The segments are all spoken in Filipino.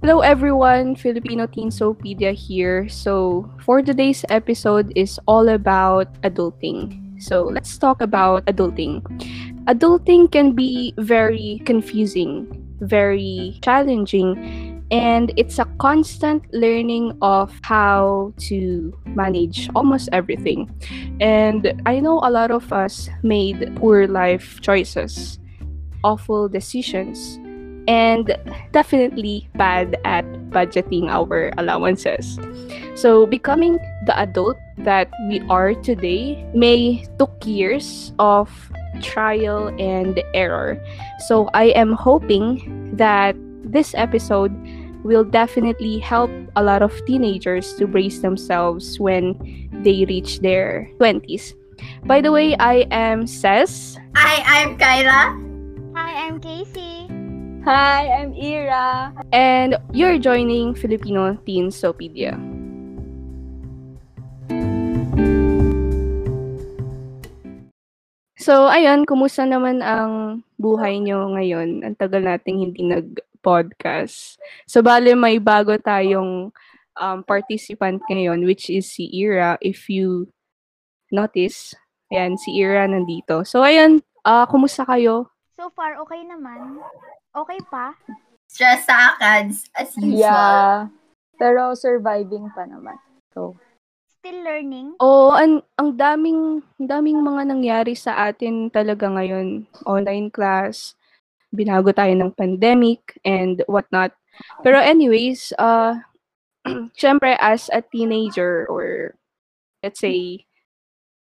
Hello everyone, Filipino Teensopedia here. So, for today's episode is all about adulting. So, let's talk about adulting. Adulting can be very confusing, very challenging, and it's a constant learning of how to manage almost everything. And I know a lot of us made poor life choices, awful decisions, and definitely bad at budgeting our allowances. So, becoming the adult that we are today may took years of trial and error. So, I am hoping that this episode will definitely help a lot of teenagers to brace themselves when they reach their 20s. By the way, I am Ses. Hi, I'm Kyla. Hi, I'm Casey. Hi, I'm Ira. And you're joining Filipino Teensopedia. So, ayun, kumusta naman ang buhay nyo ngayon? Ang tagal nating hindi nag-podcast. So, bale, may bago tayong um, participant ngayon, which is si Ira. If you notice, ayan, si Ira nandito. So, ayun, uh, kumusta kayo? So far, okay naman. Okay pa? Stress sa ACADS, as usual. Yeah. Pero surviving pa naman. So, Still learning? Oo, ang, ang daming, ang daming mga nangyari sa atin talaga ngayon. Online class, binago tayo ng pandemic, and whatnot. Pero anyways, uh, syempre as a teenager or let's say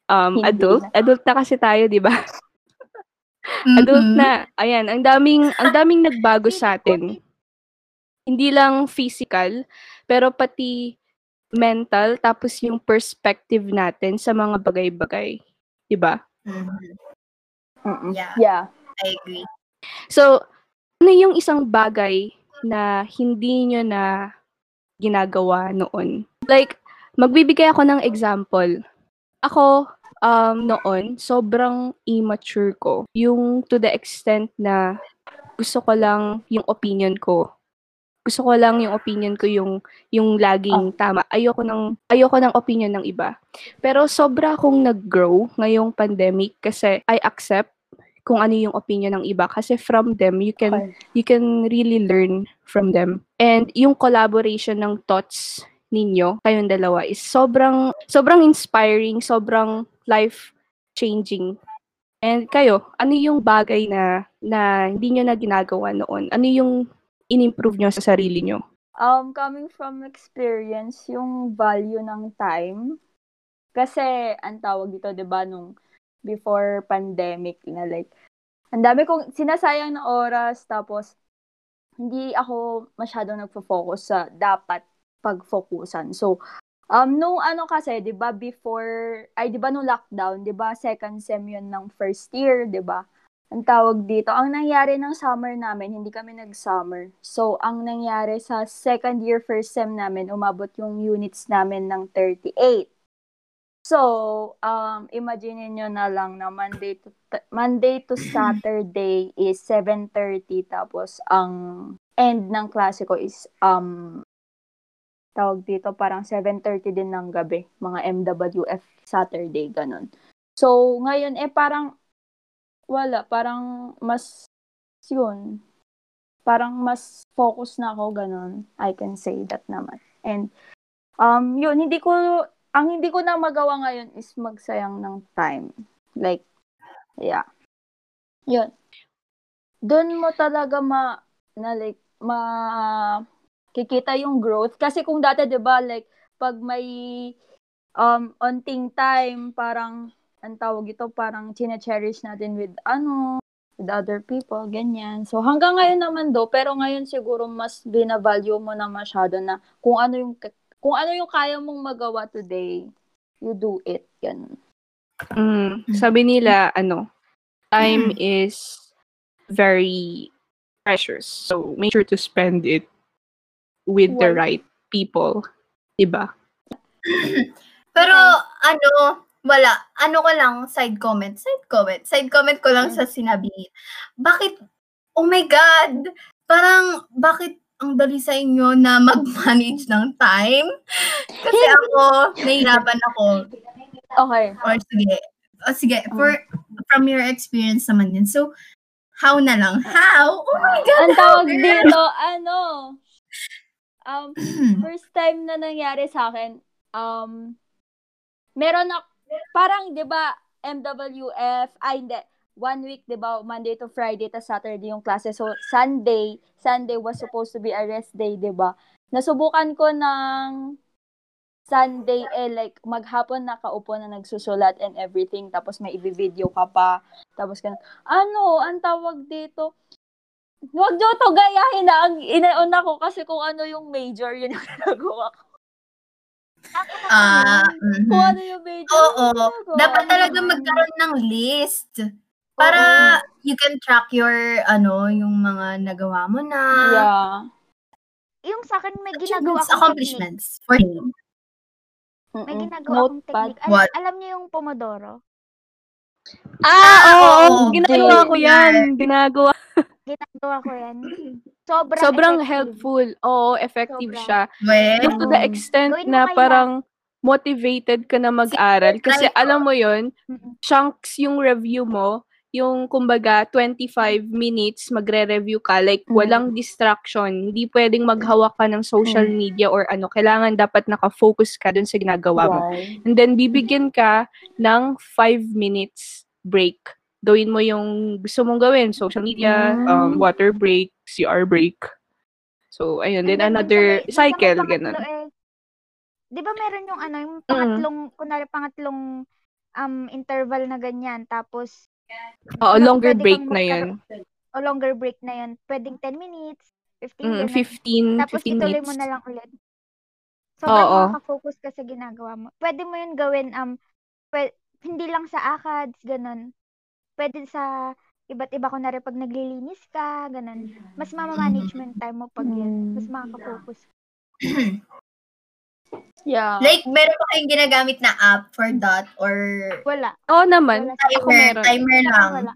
um, Hindi adult, na. adult na kasi tayo, di ba? Adult na. Ayan, ang daming, ang daming nagbago sa atin. Hindi lang physical, pero pati mental, tapos yung perspective natin sa mga bagay-bagay. Di ba? Mhm. mm-mm. Yeah. yeah. I agree. So, ano yung isang bagay na hindi nyo na ginagawa noon? Like, magbibigay ako ng example. Ako, um, noon, sobrang immature ko. Yung to the extent na gusto ko lang yung opinion ko. Gusto ko lang yung opinion ko yung yung laging tama. Ayoko ng ayoko ng opinion ng iba. Pero sobra akong nag-grow ngayong pandemic kasi I accept kung ano yung opinion ng iba kasi from them you can Okay. you can really learn from them. And yung collaboration ng thoughts ninyo, kayong dalawa, is sobrang, sobrang inspiring, sobrang life changing. And kayo, ano yung bagay na, na hindi nyo na ginagawa noon? Ano yung in-improve nyo sa sarili nyo? Um, coming from experience, yung value ng time. Kasi, ang tawag dito, di ba, nung before pandemic na like, ang dami kong sinasayang na oras, tapos, hindi ako masyadong nagfo-focus sa dapat pag-focusan. So, um, nung ano kasi, di ba, before, ay, di ba, nung lockdown, di ba, second sem yun ng first year, di ba? Ang tawag dito, ang nangyari ng summer namin, hindi kami nag-summer. So, ang nangyari sa second year, first sem namin, umabot yung units namin ng 38. So, um, imagine nyo na lang na Monday to, Monday to Saturday is 7.30, tapos ang end ng klase ko is, um, tawag dito, parang 7.30 din ng gabi, mga MWF Saturday, ganun. So, ngayon, eh, parang, wala, parang mas, yun, parang mas focus na ako, ganun. I can say that naman. And, um, yun, hindi ko, ang hindi ko na magawa ngayon is magsayang ng time. Like, yeah. Yun. Doon mo talaga ma, na like, ma, kikita yung growth. Kasi kung dati, di ba, like, pag may, um, onting time, parang, ang tawag ito, parang chine-cherish natin with, ano, with other people, ganyan. So, hanggang ngayon naman do, pero ngayon siguro mas binavalue mo na masyado na kung ano yung, kung ano yung kaya mong magawa today, you do it. Yan. Mm, sabi nila, ano, time is very precious. So, make sure to spend it with the Well- right people. Diba? Pero, ano, wala. Ano ko lang, side comment. Side comment. Side comment ko lang sa sinabi. Bakit, oh my God, parang, bakit ang dali sa inyo na mag-manage ng time. Kasi ako, nahihirapan ako. Okay. Or sige. O sige, for, from your experience naman yun. So, how na lang? How? Oh my God! Ang how, tawag dito, ano, um, first time na nangyari sa akin, um, meron ako, parang, di ba, MWF, ay hindi, one week, di ba, Monday to Friday, tas Saturday yung klase. So, Sunday, Sunday was supposed to be a rest day, di ba? Nasubukan ko ng Sunday, eh, like, maghapon nakaupo na nagsusulat and everything, tapos may i-video ka pa, tapos ganun. Ano, ang tawag dito, Huwag nyo to gayahin na. Ang inauna ko kasi kung ano yung major, yun yung ginagawa ko. Ah, mhm. Kung ano yung major, Oo. yun yung Dapat talaga magkaroon ng list. Para you can track your, ano, yung mga nagawa mo na. Yeah. Yung sa akin, may ginagawa akong technique. accomplishments. For you. May ginagawa akong technique. Al- alam niyo yung Pomodoro? Ah, oo. oo. Ginagawa ko yan. Ginagawa. Ginagawa ko yan. Sobrang, Sobrang effective. helpful. Oo, effective Sobra. siya. Well, to the extent na parang motivated ka na mag-aral. Kasi alam mo yon chunks yung review mo, yung kumbaga 25 minutes magre-review ka, like walang distraction, hindi pwedeng maghawak ka ng social media or ano, kailangan dapat naka-focus ka dun sa ginagawa mo. Wow. And then bibigyan ka ng 5 minutes break. Gawin mo yung gusto mong gawin, social media, um, Mm. water break, CR break. So, ayun, then another may cycle, ganun. eh, Di ba meron yung ano, yung pangatlong, kunwari pangatlong um, interval na ganyan, tapos Oo, no, longer pwede break na yun. o longer break na yun, pwedeng 10 minutes, 15 Mm, ganun. 15, Tapos 15 ituloy minutes. mo na lang ulit. Sobrang Oo. makaka-focus ka sa ginagawa mo. Pwede mo yun gawin, um, pwe- hindi lang sa ACADS, ganun. Pwede sa iba't iba ko na rin pag naglilinis ka, ganun. Mas mama-management time mo pag yun. Mas makaka-focus. Yeah. like, meron ba kayong ginagamit na app for that? Or Wala. Oo naman. Wala. Ako timer, meron. timer lang? Wala.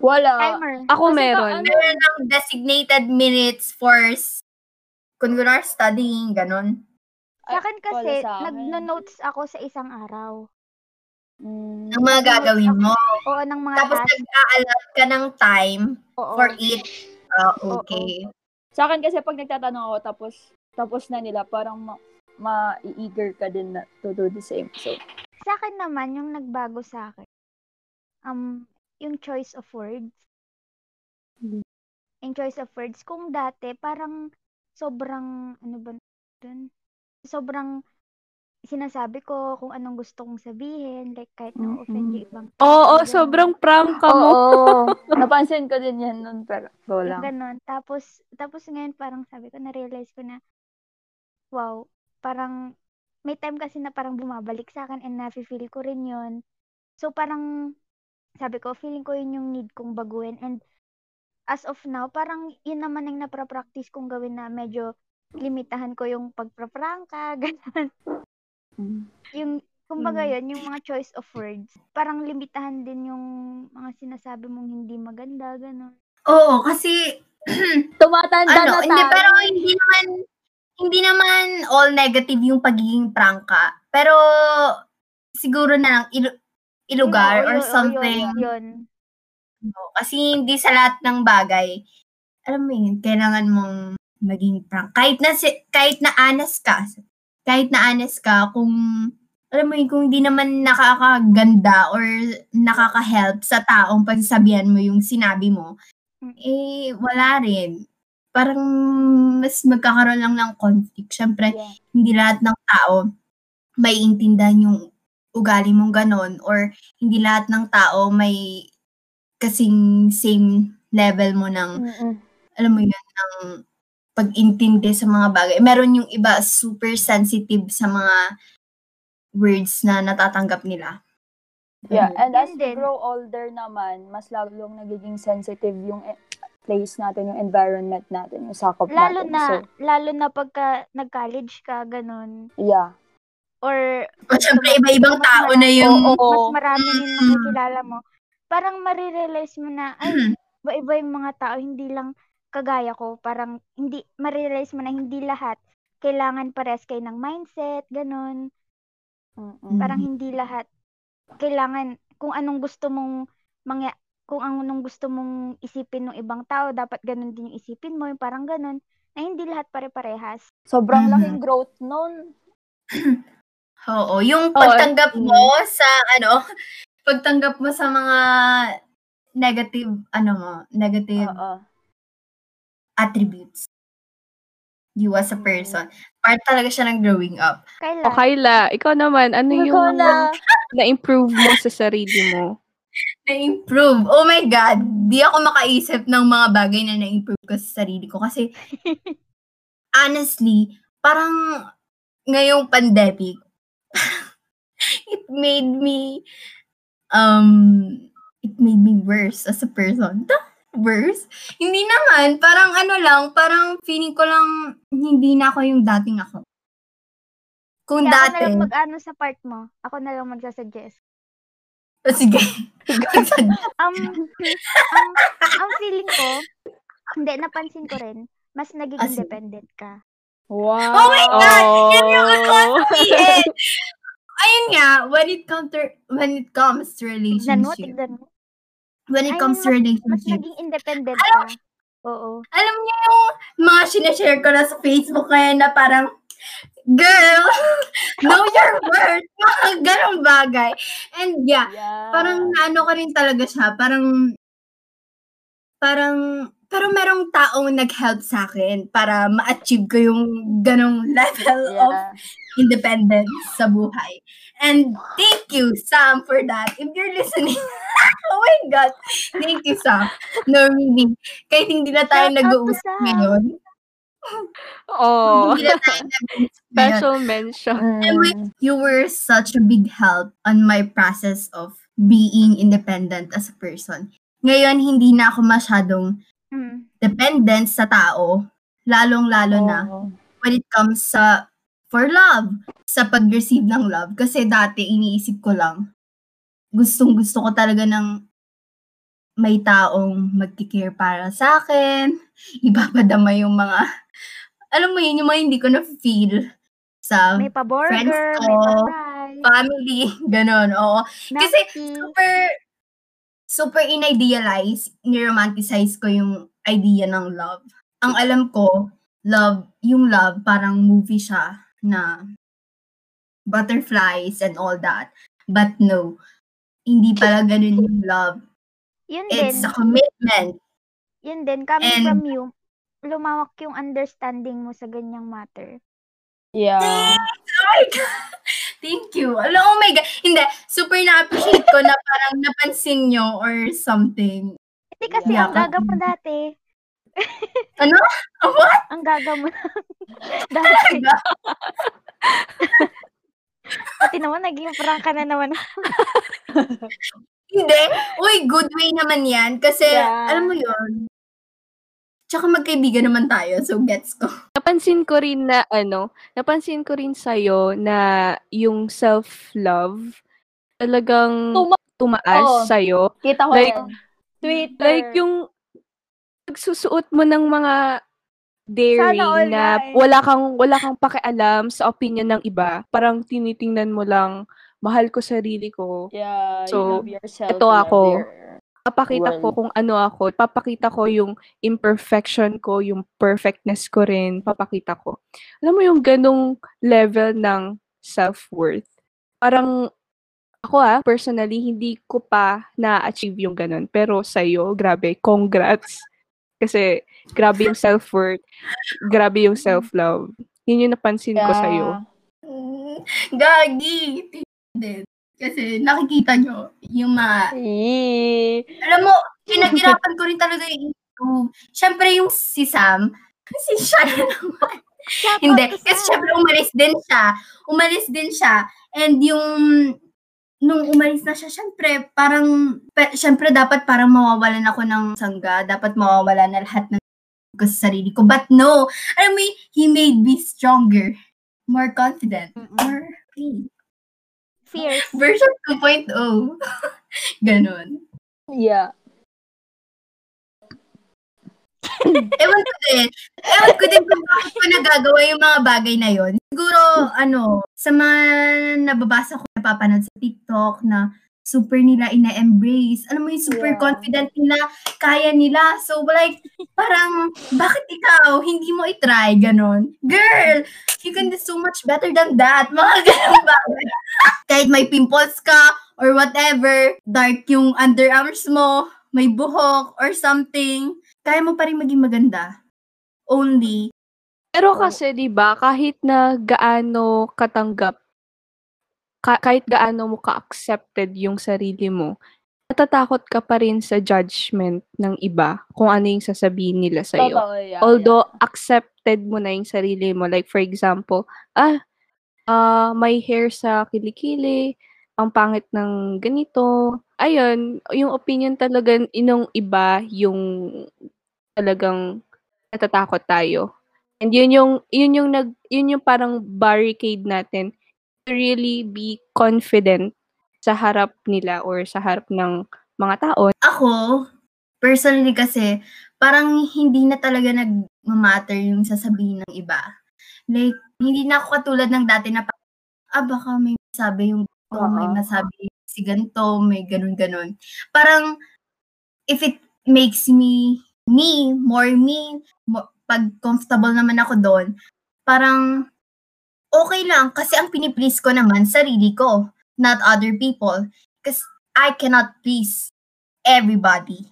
Wala. Timer. Ako Kasi meron. ano, Meron ng designated minutes for kung kunwari studying, ganun. Sa akin kasi, sa akin. nagno-notes ako sa isang araw. Mm. Ang mga gagawin mo. Oo, ng mga Tapos tasks. nag-a-allot ka ng time Oo. for it. Ah, okay. Sa akin kasi pag nagtatanong ako tapos tapos na nila parang ma- ma-eager ka din na to do the same. So, Sa akin naman, yung nagbago sa akin, um, yung choice of words. Mhm. Yung choice of words. Kung dati, parang sobrang, ano ba dun? Sobrang sinasabi ko kung anong gusto kong sabihin, like kahit na-offend yung ibang Oo, ganun. sobrang prank ka mo. oo. Napansin ko din yan nun, pero go Yung lang. ganon. Tapos, tapos ngayon parang sabi ko, na-realize ko na, wow, parang, may time kasi na parang bumabalik sa akin and nafe-feel ko rin yun. So, parang, sabi ko, feeling ko yun yung need kong baguhin. And, as of now, parang yun naman ang napra-practice kong gawin na medyo limitahan ko yung pagpraprangka, ganun. Mm. Yung, kumbaga Mm. yun, yung mga choice of words. Parang limitahan din yung mga sinasabi mong hindi maganda, ganun. Oo, kasi Tumatanda ano, na hindi tayo. pero hindi naman hindi naman all negative yung pagiging prangka. Pero siguro na lang ilu- ilugar Oo, or yun, something. Yun, yun. No, Kasi hindi sa lahat ng bagay, alam mo yun, kailangan mong maging prank. Kahit na, si, kahit na honest ka, kahit na honest ka, kung, alam mo yun, kung hindi naman nakakaganda or nakaka-help sa taong pagsasabihan mo yung sinabi mo, Mm. eh, wala rin. Parang mas magkakaroon lang ng conflict. Siyempre, Yeah. hindi lahat ng tao may intindihan yung ugali mong ganon or hindi lahat ng tao may kasing same level mo ng, Mm-mm. alam mo yun, ng pag-intindi sa mga bagay. Meron yung iba super sensitive sa mga words na natatanggap nila. Yeah, and as din. grow older naman, mas lalong nagiging sensitive yung e- place natin, yung environment natin, yung sakop Lalo natin. na, So, lalo na pagka nag-college ka, ganun. yeah. Or, O syempre, iba-ibang tao marami- na yung... Oo. mas marami din Mm. makikilala mo. Parang marirealize mo na, ay, iba-iba yung mga tao, hindi lang kagaya ko, parang hindi, ma-realize mo na hindi lahat kailangan pares kayo ng mindset, ganun. Mm-mm. Parang hindi lahat kailangan kung anong gusto mong mangya, kung anong gusto mong isipin ng ibang tao, dapat ganun din yung isipin mo, yung parang ganun, na hindi lahat pare-parehas. Sobrang Mhm. laking growth nun. Oo, yung Oo, pagtanggap mm. mo sa ano, pagtanggap mo sa mga negative ano mo, negative Oo. attributes you as a person. Part talaga siya ng growing up. Kailan? O Kyla, ikaw naman, ano yung na. na-improve mo sa sarili mo? Na-improve. Oh my God. Di ako makaisip ng mga bagay na na-improve ko sa sarili ko. Kasi, honestly, parang ngayong pandemic, it made me, um, it made me worse as a person. Worse? Hindi naman. Parang ano lang, parang feeling ko lang, hindi na ako yung dating ako. Kung Kaya ako na dati, lang mag-ano sa part mo. Ako na lang magsasuggest. Oh, sige. Um, ang, ang feeling ko, hindi, napansin ko rin, mas naging Ah, sige. independent ka. Wow. Oh my God! Yan yung Oh. sabihin. Ayun nga, when it comes to, when it comes to Tignan mo, relationship, tignan mo. when it Ay, comes to mas- Mas relationship, naging independent ka. Oo. alam niyo yung mga sinashare ko na sa Facebook ngayon na parang, girl, know your worth, ganong bagay. And yeah, Yeah. parang ano ko rin talaga siya, parang, parang, pero merong taong nag-help sa akin para ma-achieve ko yung ganong level of yeah. independence sa buhay. And thank you, Sam, for that. If you're listening, oh my God, thank you, Sam. No, really. Kahit hindi na tayo nag-uusap ngayon, Oh, na special mention. Mm. you were such a big help on my process of being independent as a person. Ngayon, hindi na ako masyadong Mm. dependent sa tao, lalong-lalo na Oo. when it comes sa for love, sa pag-receive ng love. Kasi dati, iniisip ko lang, gustong gusto ko talaga ng may taong magkikare para sa akin, ipapadama yung mga, alam mo yun, yung mga hindi ko na-feel sa May pa-burger, friends may ko, pa-fries, family, ganon, oo. Kasi, nafty. super, super in-idealize, ni-romanticize ko yung idea ng love. Ang alam ko, love, yung love, parang movie siya na butterflies and all that. But no, hindi pala ganun yung love. Yun It's din, a commitment. yun din, coming and- from you, lumawak yung understanding mo sa ganyang matter. Yeah. Oh my God! Thank you. Alam, oh my God. Hindi, super na-appreciate ko na parang napansin nyo or something. Hindi kasi Yeah, ang gaga mo dati. Ano? What? Ang gaga mo dati. Pati naman, naging prank ka na naman. Hindi. Uy, good way naman yan. Kasi, Yeah. alam mo yun. Tsaka magkaibigan naman tayo. So, gets ko. Napansin ko rin na ano, napansin ko rin sa'yo na yung self-love talagang Tuma- tumaas Oo. sa'yo. Kita ko Like- yan. Twitter. Like yung pagsusuot mo ng mga daring Sana all na wala kang wala kang pakialam sa opinion ng iba. Parang tinitingnan mo lang, mahal ko sarili ko. Yeah, So, you love yourself. you love ako. Papakita ko kung ano ako. Papakita ko yung imperfection ko, yung perfectness ko rin. Papakita ko. Alam mo yung ganong level ng self-worth. Parang ako ah, personally, hindi ko pa na-achieve yung ganon. Pero sa'yo, grabe, congrats. Kasi grabe yung self-worth, grabe yung self-love. Yun yung napansin ko sa'yo. Yeah. Mm, Gagi. Hindi. Kasi nakikita nyo yung mga Eh. Alam mo, pinaghirapan ko rin talaga yung improve. Siyempre yung si Sam, si siya na naman. Hindi, kasi syempre umalis din siya. Umalis din siya. And yung, nung umalis na siya, syempre, parang, pe, syempre dapat parang mawawalan ako ng sangga. Dapat mawawala na lahat ng ko sa sarili ko. But no, alam mo, he made me stronger, more confident, more free. Fierce. Version 2.0. Ganon. Yeah. Ewan ko din. Ewan ko din kung bakit ko nagagawa yung mga bagay na yon. Siguro, ano, sa mga nababasa ko, napapanood sa TikTok na super nila ina-embrace. Alam mo yung super Yeah. confident nila, kaya nila. So, like, parang, bakit ikaw, hindi mo itry, ganon? Girl, you can do so much better than that. Mga ganon bagay. Kahit may pimples ka, or whatever, dark yung underarms mo, may buhok, or something, kaya mo pa rin maging maganda. Only, Pero kasi 'di ba, kahit na gaano katanggap ka- kahit gaano mo ka-accepted yung sarili mo, natatakot ka pa rin sa judgment ng iba kung ano yung sasabihin nila sa iyo. Yeah, Although accepted mo na yung sarili mo, like for example, ah, ah, may hair sa kilikili, ang pangit ng ganito. Ayun, yung opinion talaga inong iba yung talagang natatakot tayo. And yun yung yun yung nag yun yung parang barricade natin really be confident sa harap nila or sa harap ng mga tao. ako, personally kasi, parang hindi na talaga nag-matter yung sasabihin ng iba. Like, hindi na ako katulad ng dati na, ah, baka may masabi yung to, may Oo. masabi si ganito, may ganun-ganun. Parang, if it makes me, me, more me, mo- pag comfortable naman ako doon, parang, okay lang, kasi ang piniplease ko naman, sarili ko, not other people. Because I cannot please everybody.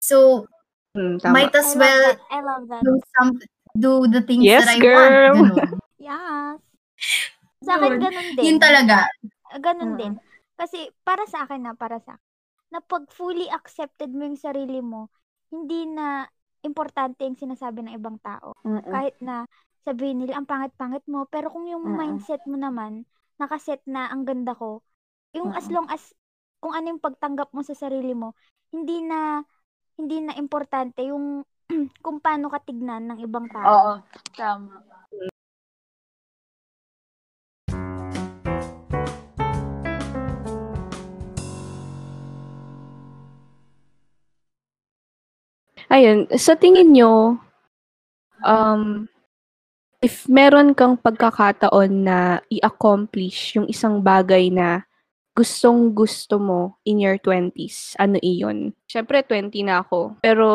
So, Hmm, tama. might I as love well that. I love that. do some do the things Yes, that I girl. want. Ganun. Yes. Sa akin, ganun din. Yun talaga. Ganun Mm. din. Kasi, para sa akin na, para sa akin, na pag fully accepted mo yung sarili mo, hindi na importante yung sinasabi ng ibang tao. Mm-mm. Kahit na sabihin nila, ang pangit-pangit mo, pero kung yung Mm-mm. mindset mo naman, nakaset na ang ganda ko, yung as Mm-mm. long as, kung ano yung pagtanggap mo sa sarili mo, hindi na, hindi na importante yung kung paano ka tignan ng ibang tao. Oo, tama. Ayun, sa tingin nyo, um, if meron kang pagkakataon na i-accomplish yung isang bagay na gustong gusto mo in your 20s, ano iyon? Siyempre, 20 na ako. Pero,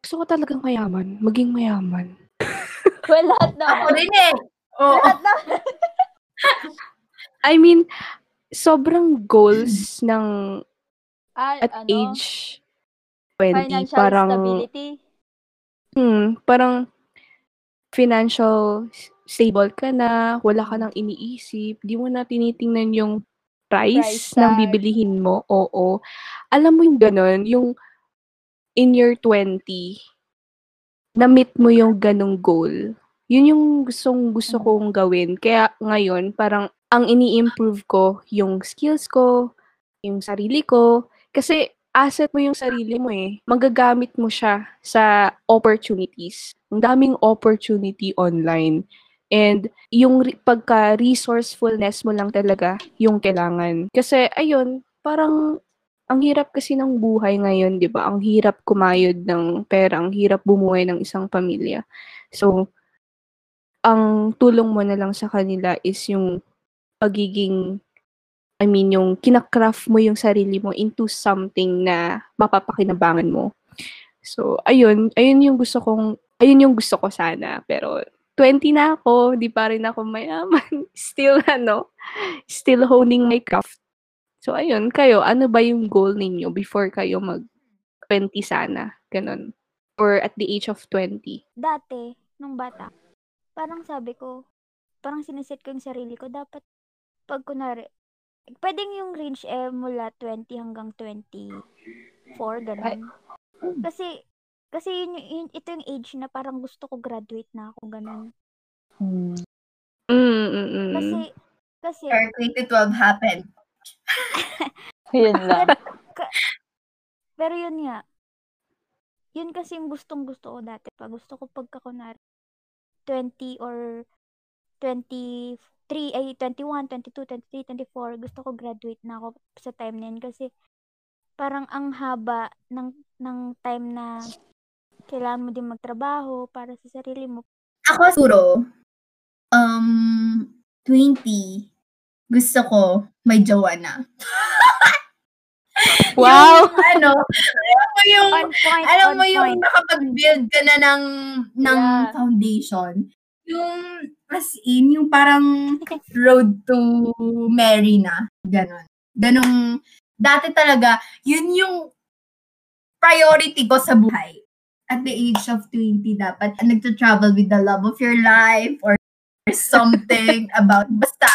gusto ko talagang mayaman. Maging mayaman. Well, lahat na. Ako rin eh. Oo. Lahat na. I mean, sobrang goals ng Ah, at ano, age 20, financial parang stability. Hmm, parang financial stable ka na, wala ka nang iniisip, di mo na tinitingnan yung price, Price ng bibilihin mo. Oo. Alam mo yung ganun, yung in your 20, na-meet mo yung ganong goal. Yun yung gustong gusto Mm. kong gawin. Kaya ngayon, parang ang ini-improve ko yung skills ko, yung sarili ko. Kasi asset mo yung sarili mo eh. Magagamit mo siya sa opportunities. Ang daming opportunity online. And yung re- pagka-resourcefulness mo lang talaga yung kailangan. Kasi ayun, parang ang hirap kasi ng buhay ngayon, 'di ba? Ang hirap kumayod ng pera, ang hirap bumuhay ng isang pamilya. So, ang tulong mo na lang sa kanila is yung pagiging I mean, yung kinakraft mo yung sarili mo into something na mapapakinabangan mo. So, ayun, ayun yung gusto kong, ayun yung gusto ko sana. Pero, 20 na ako, di pa rin ako mayaman. Still, ano, still honing my craft. So, ayun, kayo, ano ba yung goal ninyo before kayo mag-20 sana? Ganon. Or at the age of 20? Dati, nung bata, parang sabi ko, parang siniset ko yung sarili ko, dapat pag kunwari, pwedeng yung range eh mula 20 hanggang 24, ganun. Kasi, kasi yun, yung- yun, ito yung age na parang gusto ko graduate na ako, ganun. Mm, mm, mm. Kasi, kasi, Or 2012 happened. Yun lang. pero yun nga, yun kasi yung gustong gusto ko dati pa. Gusto ko pagka kunwari 20 or 23, ay 21, 22, 23, 24, gusto ko graduate na ako sa time na yun kasi parang ang haba ng ng time na Kailangan mo din magtrabaho para sa sarili mo. Ako siguro, um, 20, gusto ko may jowa na. Wow! Yung, ano, alam mo yung, On point, alam mo yung nakapag-build ka na ng, ng Yeah. foundation. Yung, as in, yung parang road to marry na. Ganon. Ganong, dati talaga, yun yung priority ko sa buhay. At the age of 20, dapat nagto-travel with the love of your life or something about, basta,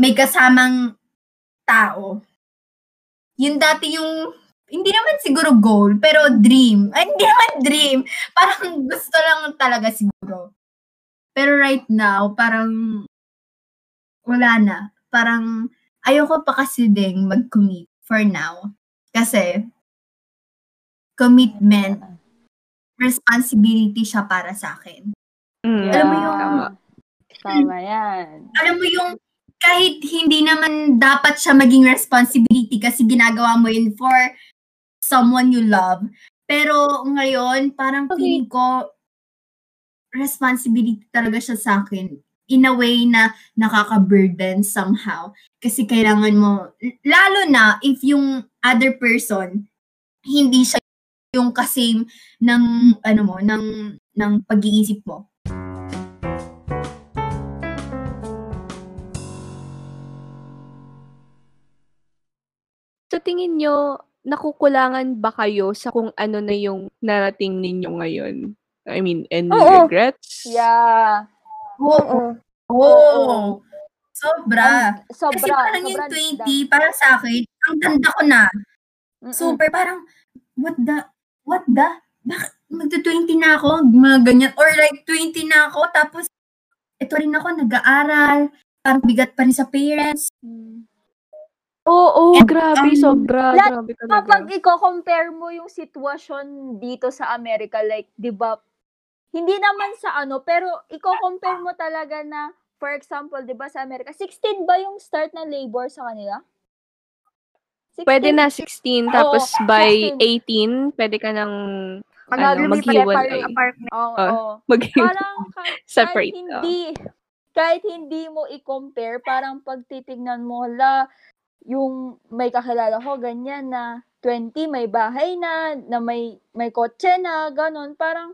may kasamang tao. Yun dati yung, hindi naman siguro goal, pero dream. Ay, hindi naman dream. Parang gusto lang talaga siguro. Pero right now, parang wala na. Parang ayoko pa kasi ding mag-commit for now. Kasi commitment, responsibility siya para sa akin. Mm, Alam mo yung- tama. Tama yan. Alam mo yung kahit hindi naman dapat siya maging responsibility kasi ginagawa mo yun for someone you love. Pero ngayon, parang Okay. feeling ko responsibility talaga siya sa akin in a way na nakaka-burden somehow. Kasi kailangan mo, lalo na if yung other person, hindi siya yung kasame ng, ano mo, ng, ng pag-iisip mo. Sa tingin nyo, nakukulangan ba kayo sa kung ano na yung narating ninyo ngayon? I mean, any Oo. regrets? Yeah. Oo. Oo. Oo. Sobra. Ang- Sobra. Kasi parang yung sobra 20, para sa akin, ang ganda ko na. Mm-mm. Super, parang, what the, what the, bakit magto-20 na ako, mga ganyan, or like 20 na ako, tapos, ito rin ako, nag-aaral, parang bigat pa rin sa parents. Mm. Oo, And, grabe, um, sobra, lahat- grabe talaga. Kapag i-compare mo yung sitwasyon dito sa Amerika, like, di ba, hindi naman sa ano, pero i-compare mo talaga na, for example, di ba sa Amerika, 16 ba yung start ng labor sa kanila? 16? Pwede na 16, tapos Oo, by 16. 18, pwede ka nang ano, maghiwalay. Oo, Ah. oo. maghiwalay. Parang kahit, Separate, kahit hindi, kahit hindi mo i-compare, parang pag titignan mo, la, yung may kakilala ko, ganyan na 20, may bahay na, na may, may kotse na, ganon. Parang,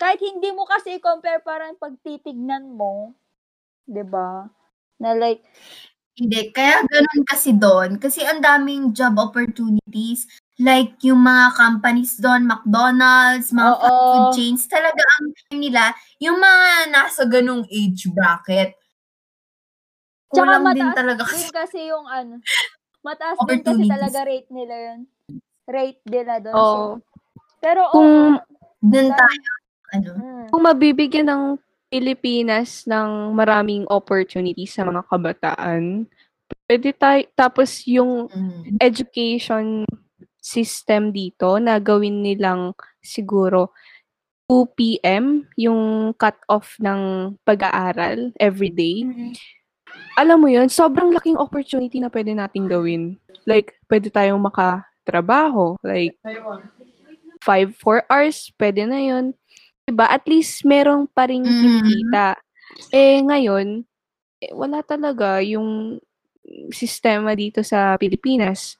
kahit hindi mo kasi i-compare, parang pag titignan mo, 'di ba Na like, Hindi, kaya ganun kasi doon. Kasi ang daming job opportunities. Like, yung mga companies doon, McDonald's, mga Oo. fast food chains, talaga ang nila, yung mga nasa ganung age bracket. Tsaka Kulang din mataas talaga din kasi. kasi yung ano, mataas din kasi talaga rate nila yun. Rate nila doon. So, Oo. pero, Kung, oo, Doon tayo, ano, mm, kung mabibigyan ng Pilipinas ng maraming opportunities sa mga kabataan, pwede tayo, tapos yung mm, education system dito na gawin nilang siguro 2 p.m. yung cut-off ng pag-aaral every day. Mm-mm. Alam mo yun, sobrang laking opportunity na pwede nating gawin. Like, pwede tayong makatrabaho. Like, 5, 4 hours, pwede na yun. Diba? At least, merong pa rin Mhm. kinikita. Eh, ngayon, eh, wala talaga yung sistema dito sa Pilipinas.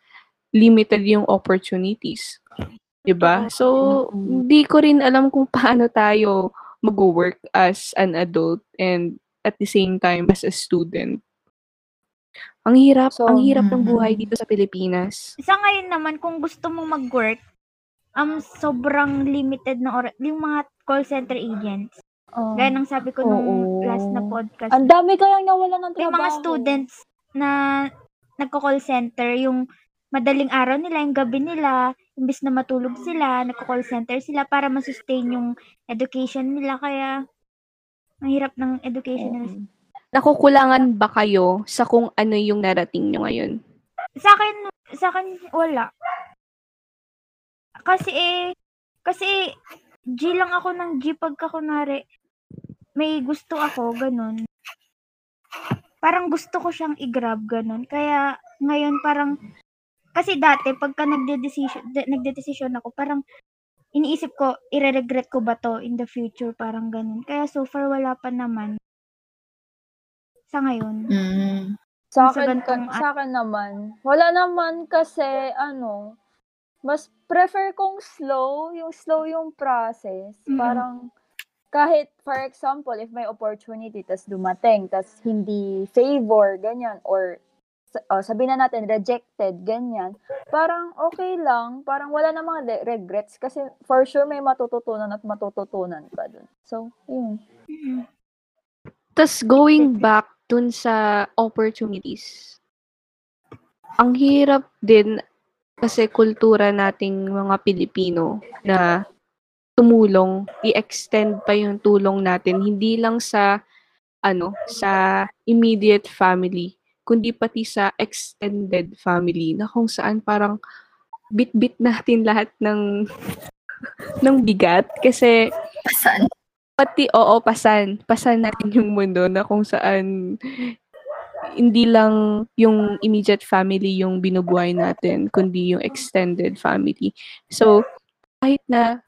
Limited yung opportunities. Diba? So, Mhm. hindi ko rin alam kung paano tayo mag-work as an adult and at the same time as a student. Ang hirap, So, ang hirap ng buhay dito sa Pilipinas. Sa ngayon naman, kung gusto mong mag-work, um, sobrang limited na oras. Yung mga call center agents. oo. Gaya ng sabi ko nung Oo. last na podcast. Ang dami kayang nawala ng trabaho. yung mga students na nagko-call center, yung madaling araw nila, yung gabi nila, imbis na matulog sila, nagko-call center sila para masustain yung education nila. Kaya, ang hirap ng education nila. Oo. Nakukulangan ba kayo sa kung ano yung narating nyo ngayon? Sa akin, sa akin, wala. Kasi eh, kasi G lang ako ng G pagka kunwari, may gusto ako, ganun. Parang gusto ko siyang i-grab, ganun. Kaya, ngayon parang, kasi dati, pagka nagde-decision, de- nagde-decision ako, parang, iniisip ko, ire-regret ko ba to in the future? Parang ganun. Kaya so far, wala pa naman. Sa ngayon. Mm. Sa Sa akin, gantong- ka- sa akin naman, wala naman kasi, ano, mas prefer kong slow, yung slow yung process. Mhm. Parang, kahit, for example, if may opportunity, tas dumating, tas hindi favor, ganyan, or uh, sabihin na natin, rejected, ganyan, parang okay lang, parang wala na mga de- regrets, kasi for sure may matututunan at matututunan ka dun. So, yun. Tas going back dun sa opportunities. Ang hirap din kasi kultura nating mga Pilipino na tumulong, i-extend pa yung tulong natin hindi lang sa ano, sa immediate family, kundi pati sa extended family na kung saan parang bit-bit natin lahat ng ng bigat kasi Pasan. pati oo pasan pasan natin yung mundo na kung saan hindi lang yung immediate family yung binubuhay natin kundi yung extended family. So kahit na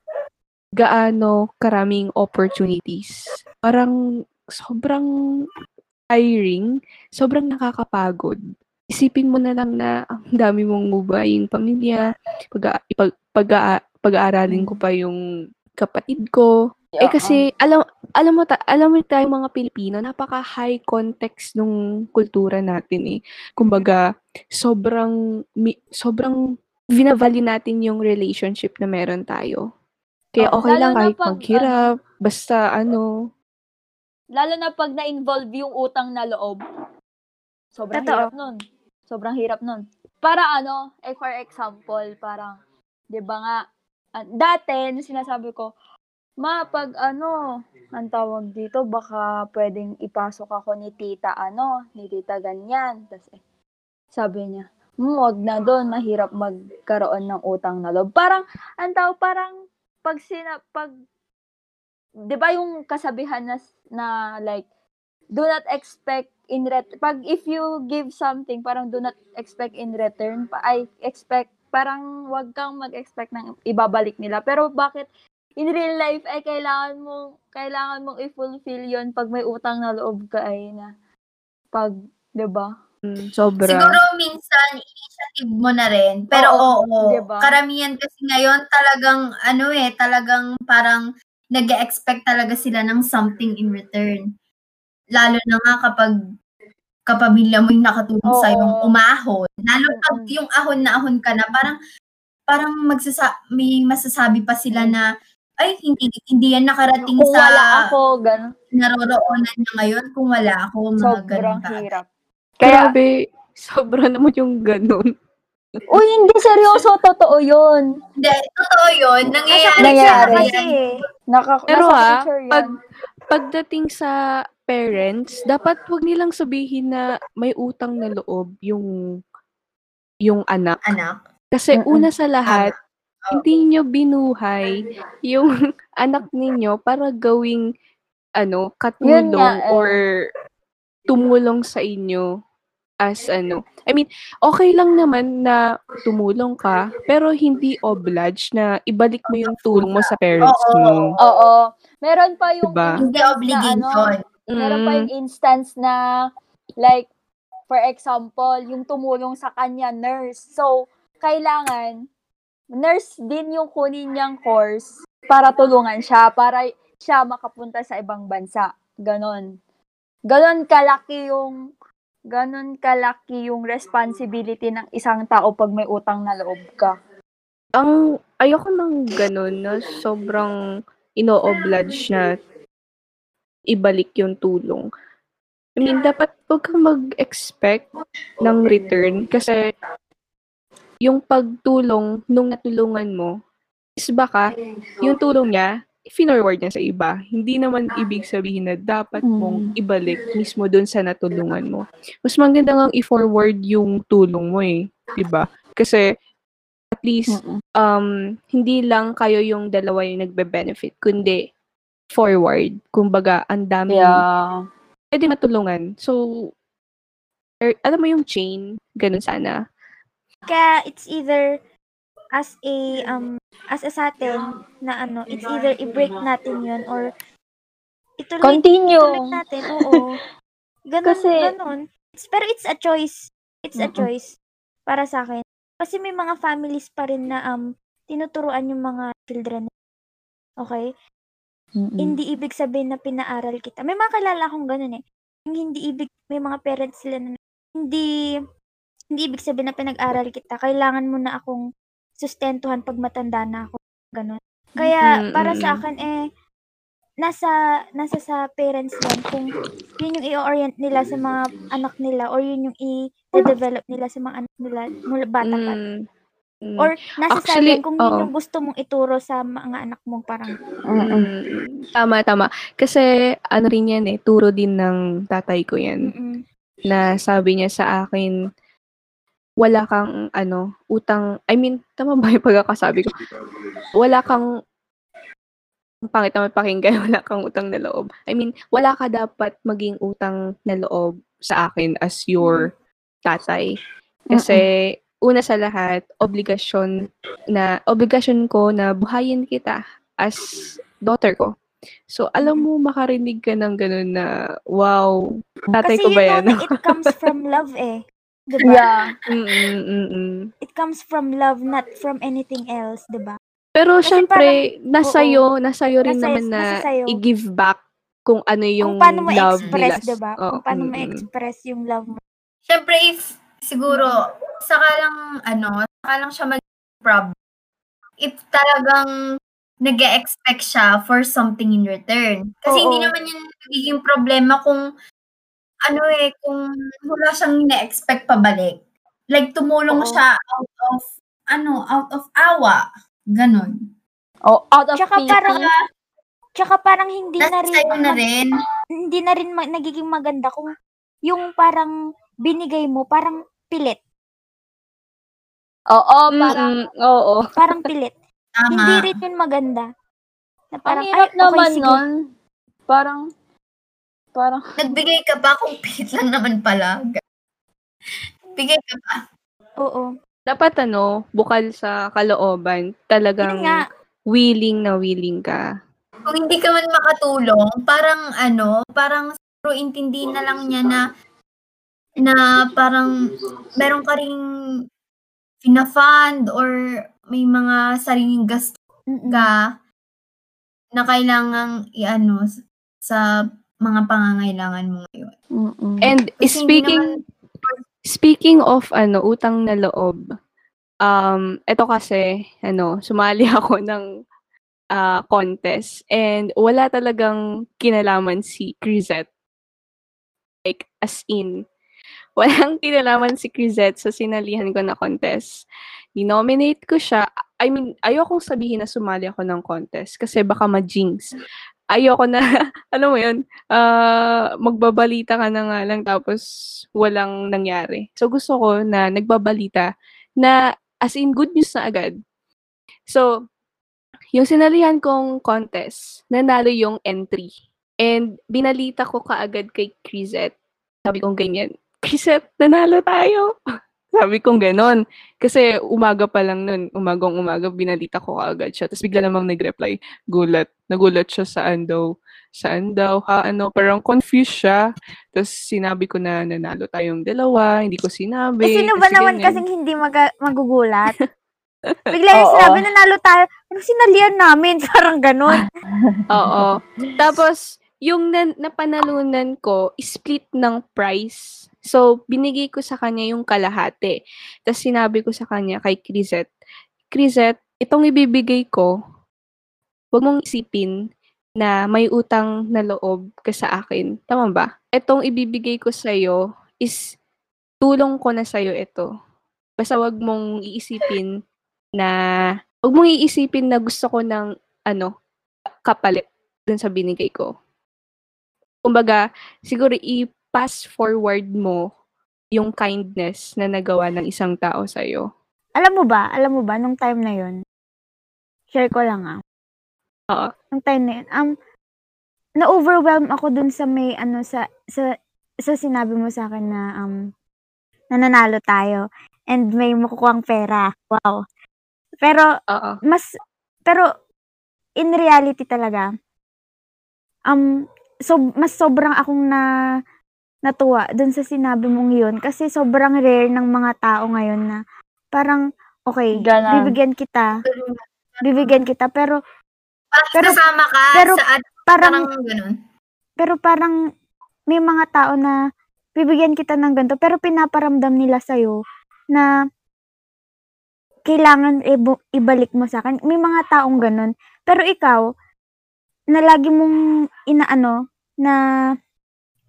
gaano karaming opportunities parang sobrang tiring sobrang nakakapagod. Isipin mo na lang na ang dami mong bubuhayin pamilya pag pag, pag, pag-aaralin ko pa yung kapatid ko eh kasi alam alam mo ta, alam mo tayong mga Pilipino, napaka high context nung kultura natin eh. Kumbaga, sobrang mi- sobrang vinavalue natin yung relationship na meron tayo. Kaya Oo, okay lalo lang na kahit pag, maghirap, basta ano, Lalo na pag na-involve yung utang na loob. Sobrang Totoo. hirap nun. Sobrang hirap nun. Para ano, eh for example, parang, di ba nga, ah, dati, sinasabi ko, ma, pag ano, ang tawag dito, baka pwedeng ipasok ako ni tita ano, ni tita ganyan. Tapos eh, sabi niya, "Hmm, na doon, mahirap magkaroon ng utang na loob. Parang, ang tawag, parang, pag sina, pag 'di ba yung kasabihan na, na like do not expect in ret pag if you give something parang do not expect in return pa I expect parang wag kang mag-expect ng ibabalik nila pero bakit in real life ay kailangan mo kailangan mong i-fulfill yon pag may utang na loob ka ay na pag 'di ba mm, sobra. Siguro minsan initiative mo na rin. Pero Oo, oo, diba? karamihan kasi ngayon talagang ano eh, talagang parang nag expect talaga sila ng something in return. Lalo na nga kapag kapamilya mo yung nakatulong Oo. sa yung umahon. Lalo pag yung ahon na ahon ka na, parang parang magsasa may masasabi pa sila na ay hindi hindi yan nakarating kung sa wala ako ganun naroroonan niya ngayon kung wala ako mga sobrang ganun hirap kaya Grabe, sobra naman yung ganun. uy hindi seryoso totoo yun Hindi, totoo yun. Nangyayari, Nangyayari. siya. Kasi, Naka, Pero yan. pag pagdating sa parents, dapat wag nilang sabihin na may utang na loob yung yung anak. Anak. Kasi Mm-mm. una sa lahat, hindi nyo binuhay yung anak ninyo para gawing ano, katulong nga, eh. or tumulong sa inyo as ano. I mean, okay lang naman na tumulong ka, pero hindi obliged na ibalik mo yung tulong mo sa parents Oo. mo. Oo. Meron pa yung Diba? Hindi instance na obligation. ano, meron pa Mm. yung instance na like for example, yung tumulong sa kanya nurse. So, kailangan nurse din yung kunin niyang course para tulungan siya, para siya makapunta sa ibang bansa. Ganon. Ganon kalaki yung ganon kalaki yung responsibility ng isang tao pag may utang na loob ka. ang ayoko ng ganun na sobrang ino-oblige na ibalik yung tulong. I mean, dapat huwag kang mag-expect ng return kasi yung pagtulong nung natulungan mo is baka yung tulong niya, finorward niya sa iba. Hindi naman ibig sabihin na dapat mong ibalik mismo dun sa natulungan mo. Mas maganda nga i-forward yung tulong mo eh. 'di ba? Kasi at least um, hindi lang kayo yung dalawa yung nagbe-benefit, kundi forward. Kumbaga, ang dami Yeah. pwede matulungan. So, er, alam mo yung chain, ganun sana. Kaya it's either as a um as a sa atin na ano, it's either i-break natin 'yun or ituloy Continue. ituloy natin. Oo. Ganun, Kasi- ganun. It's- pero it's a choice. It's a Mm-mm. choice para sa akin. Kasi may mga families pa rin na um tinuturuan yung mga children. Okay? Mm-mm. Hindi ibig sabihin na pinaaral kita. May mga kilala akong ganun eh. Yung hindi ibig, may mga parents sila na hindi, hindi ibig sabihin na pinag-aral kita. Kailangan mo na akong sustentuhan pag matanda na ako. Ganun. Kaya, Mm, para sa akin eh, nasa, nasa sa parents yan kung yun yung i-orient nila sa mga anak nila or yun yung i-develop nila sa mga anak nila mula bata pa. Mm, mm. Or nasa sa Actually, yan kung yun yung gusto mong ituro sa mga anak mong parang. Mm, tama, tama. Kasi ano rin yan eh, turo din ng tatay ko yan. mm Na sabi niya sa akin, wala kang ano, utang, I mean, tama ba yung pagkakasabi ko? Wala kang, ang pangit naman pakinggan, wala kang utang na loob. I mean, wala ka dapat maging utang na loob sa akin as your tatay. Kasi, una sa lahat, obligasyon na, obligasyon ko na buhayin kita as daughter ko. So, alam mo, makarinig ka ng ganun na, wow, tatay Kasi ko ba yan? na it comes from love eh. Diba? Yeah. Mm-mm, mm-mm. It comes from love, not from anything else, diba? Pero Kasi syempre, nasa iyo, nasa iyo rin Nasa- naman na i-give back kung ano yung Kung paano mo love express, nila. diba? Oo, Kung paano mo mm-mm. express yung love mo. Siyempre, if siguro, saka lang, ano, saka lang siya mag problem. If talagang nag expect siya for something in return. Kasi Oo. hindi naman yun nagiging problema kung, ano eh, kung wala siyang ina-expect pabalik. Like, tumulong Oo. siya out of, ano, out of awa. Ganon. Oh, out of Tsaka pity. parang, tsaka parang hindi na Nasa rin, sa'yo na mag- rin. hindi na rin ma- nagiging maganda kung yung parang binigay mo, parang pilit. Oo, parang, Mm-mm, oo. Parang pilit. Tama. hindi rin yun maganda. Na ang parang, hirap ay, okay, naman sige. nun. Parang, parang, Nagbigay ka pa kung pilit lang naman pala. Bigay ka pa. Oo. Dapat ano, bukal sa kalooban, talagang nga. willing na willing ka. kung hindi ka man makatulong, parang ano, parang siguro intindi na lang niya na na parang meron ka ring fina-fund or may mga sariling gasto ka na kailangang i-ano sa mga pangangailangan mo ngayon. mm-mm. And Kasi speaking speaking of ano, utang na loob. Um, ito kasi ano, sumali ako ng ah, contest and wala talagang kinalaman si Crisette. Like as in walang kinalaman si Crisette sa sinalihan ko na contest. Dinominate ko siya. I mean, ayokong sabihin na sumali ako ng contest kasi baka ma-jinx. Ayoko na, alam mo yun, ah, magbabalita ka na nga lang tapos walang nangyari. So gusto ko na nagbabalita na as in good news na agad. So, yung sinalihan kong contest, nanalo yung entry. And binalita ko kaagad kay Crisette. Sabi kong ganyan, Crisette, nanalo tayo. Sabi kong ganon. Kasi umaga pa lang nun, umagang umaga, binalita ko kaagad siya. Tapos bigla namang nag-reply, gulat. Nagulat siya saan daw. Saan daw, ha, ano, parang confused siya. Tapos sinabi ko na nanalo tayong dalawa, hindi ko sinabi. Eh, sino ba kasi naman ganyan. kasing hindi maga- magugulat? Bigla yung sinabi, nanalo tayo. Ano sinalihan namin? Parang ganun. Oo. Tapos, yung na- napanalunan ko, split ng price. So, binigay ko sa kanya yung kalahati. Tapos, sinabi ko sa kanya kay Crisette, Crisette, itong ibibigay ko, huwag mong isipin na may utang na loob ka sa akin. Tama ba? Itong ibibigay ko sa'yo is tulong ko na sa'yo ito. Basta wag mong iisipin na, wag mong iisipin na gusto ko ng, ano, kapalit dun sa binigay ko. Kumbaga, siguro i-pass forward mo yung kindness na nagawa ng isang tao sa'yo. Alam mo ba, alam mo ba, nung time na yun, share ko lang ah. Oo. Nung time na yun, um, na-overwhelm ako dun sa may, ano, sa, sa, sa sinabi mo sa akin na, um, nananalo tayo and may makukuhang pera. Wow. Pero Oo. mas pero in reality talaga um so mas sobrang akong na natuwa dun sa sinabi mong yun kasi sobrang rare ng mga tao ngayon na parang okay Ganon. bibigyan kita bibigyan kita pero Bakit Pero- kasama ka pero sa at parang parang ganun? pero parang may mga tao na bibigyan kita ng ganito pero pinaparamdam nila sa'yo na kailangan ibu- ibalik mo sa akin. May mga taong ganun. Pero ikaw, na lagi mong inaano na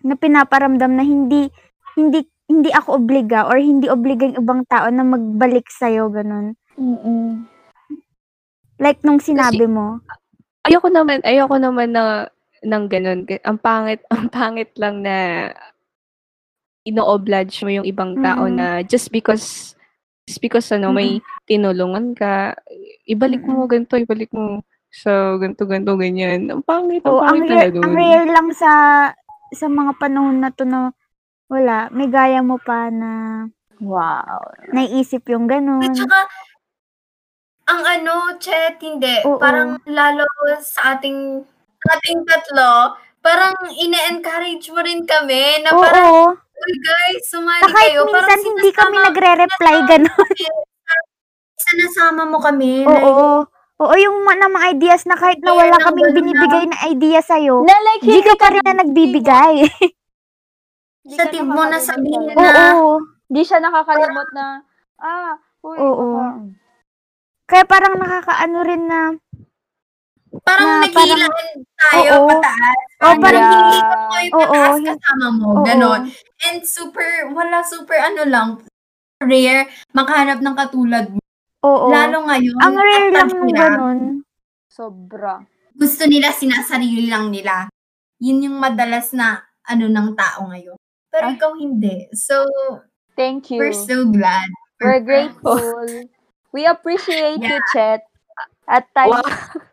na pinaparamdam na hindi hindi hindi ako obliga or hindi obliga yung ibang tao na magbalik sa'yo, ganun. Mm-mm. Like nung sinabi mo. Ayoko naman, ayoko naman na ng ganun. Ang pangit, ang pangit lang na ino-oblige mo yung ibang tao Mm. na just because just because ano may tinulungan ka, ibalik mo ganito, ibalik mo sa ganito, ganito, ganyan. Ang pangit, ang ang pangit rare, talaga ang rare lang sa sa mga panahon na to na wala, may gaya mo pa na Wow. naiisip yung ganun. At saka, ang ano, Chet, hindi. Oo. Parang lalo sa ating, sa ating tatlo, parang ine-encourage mo rin kami na parang, Oo, uy guys, sumali na kahit kayo. Parang minsan hindi kami sinasama- nagre-reply ganun. Sinasama mo kami. na- Oo. Oo, yung mga, mga ideas na kahit na wala kaming binibigay na idea sa'yo, Na like, hindi ka pa rin na nagbibigay. Hindi Sa tip mo na sabihin na- Oo. Di siya nakakalimot na, ah, uy, Oo. baka- Kaya parang nakakaano rin na, Parang na naghihilaan tayo Oo. pataas. Oo, parang hindi hindi- ka mo yung Oo, pataas kasama mo. oo. Ganon. And super, wala super ano lang, rare makahanap ng katulad mo. Oo. Lalo ngayon, Ang rare at lang paghirap, ganun. Sobra. gusto nila sinasarili lang nila. Yun yung madalas na ano ng tao ngayon. Pero Ah. ikaw hindi. So, Thank you. we're so glad. We're grateful. We appreciate you, Chet. At tayo, Wow.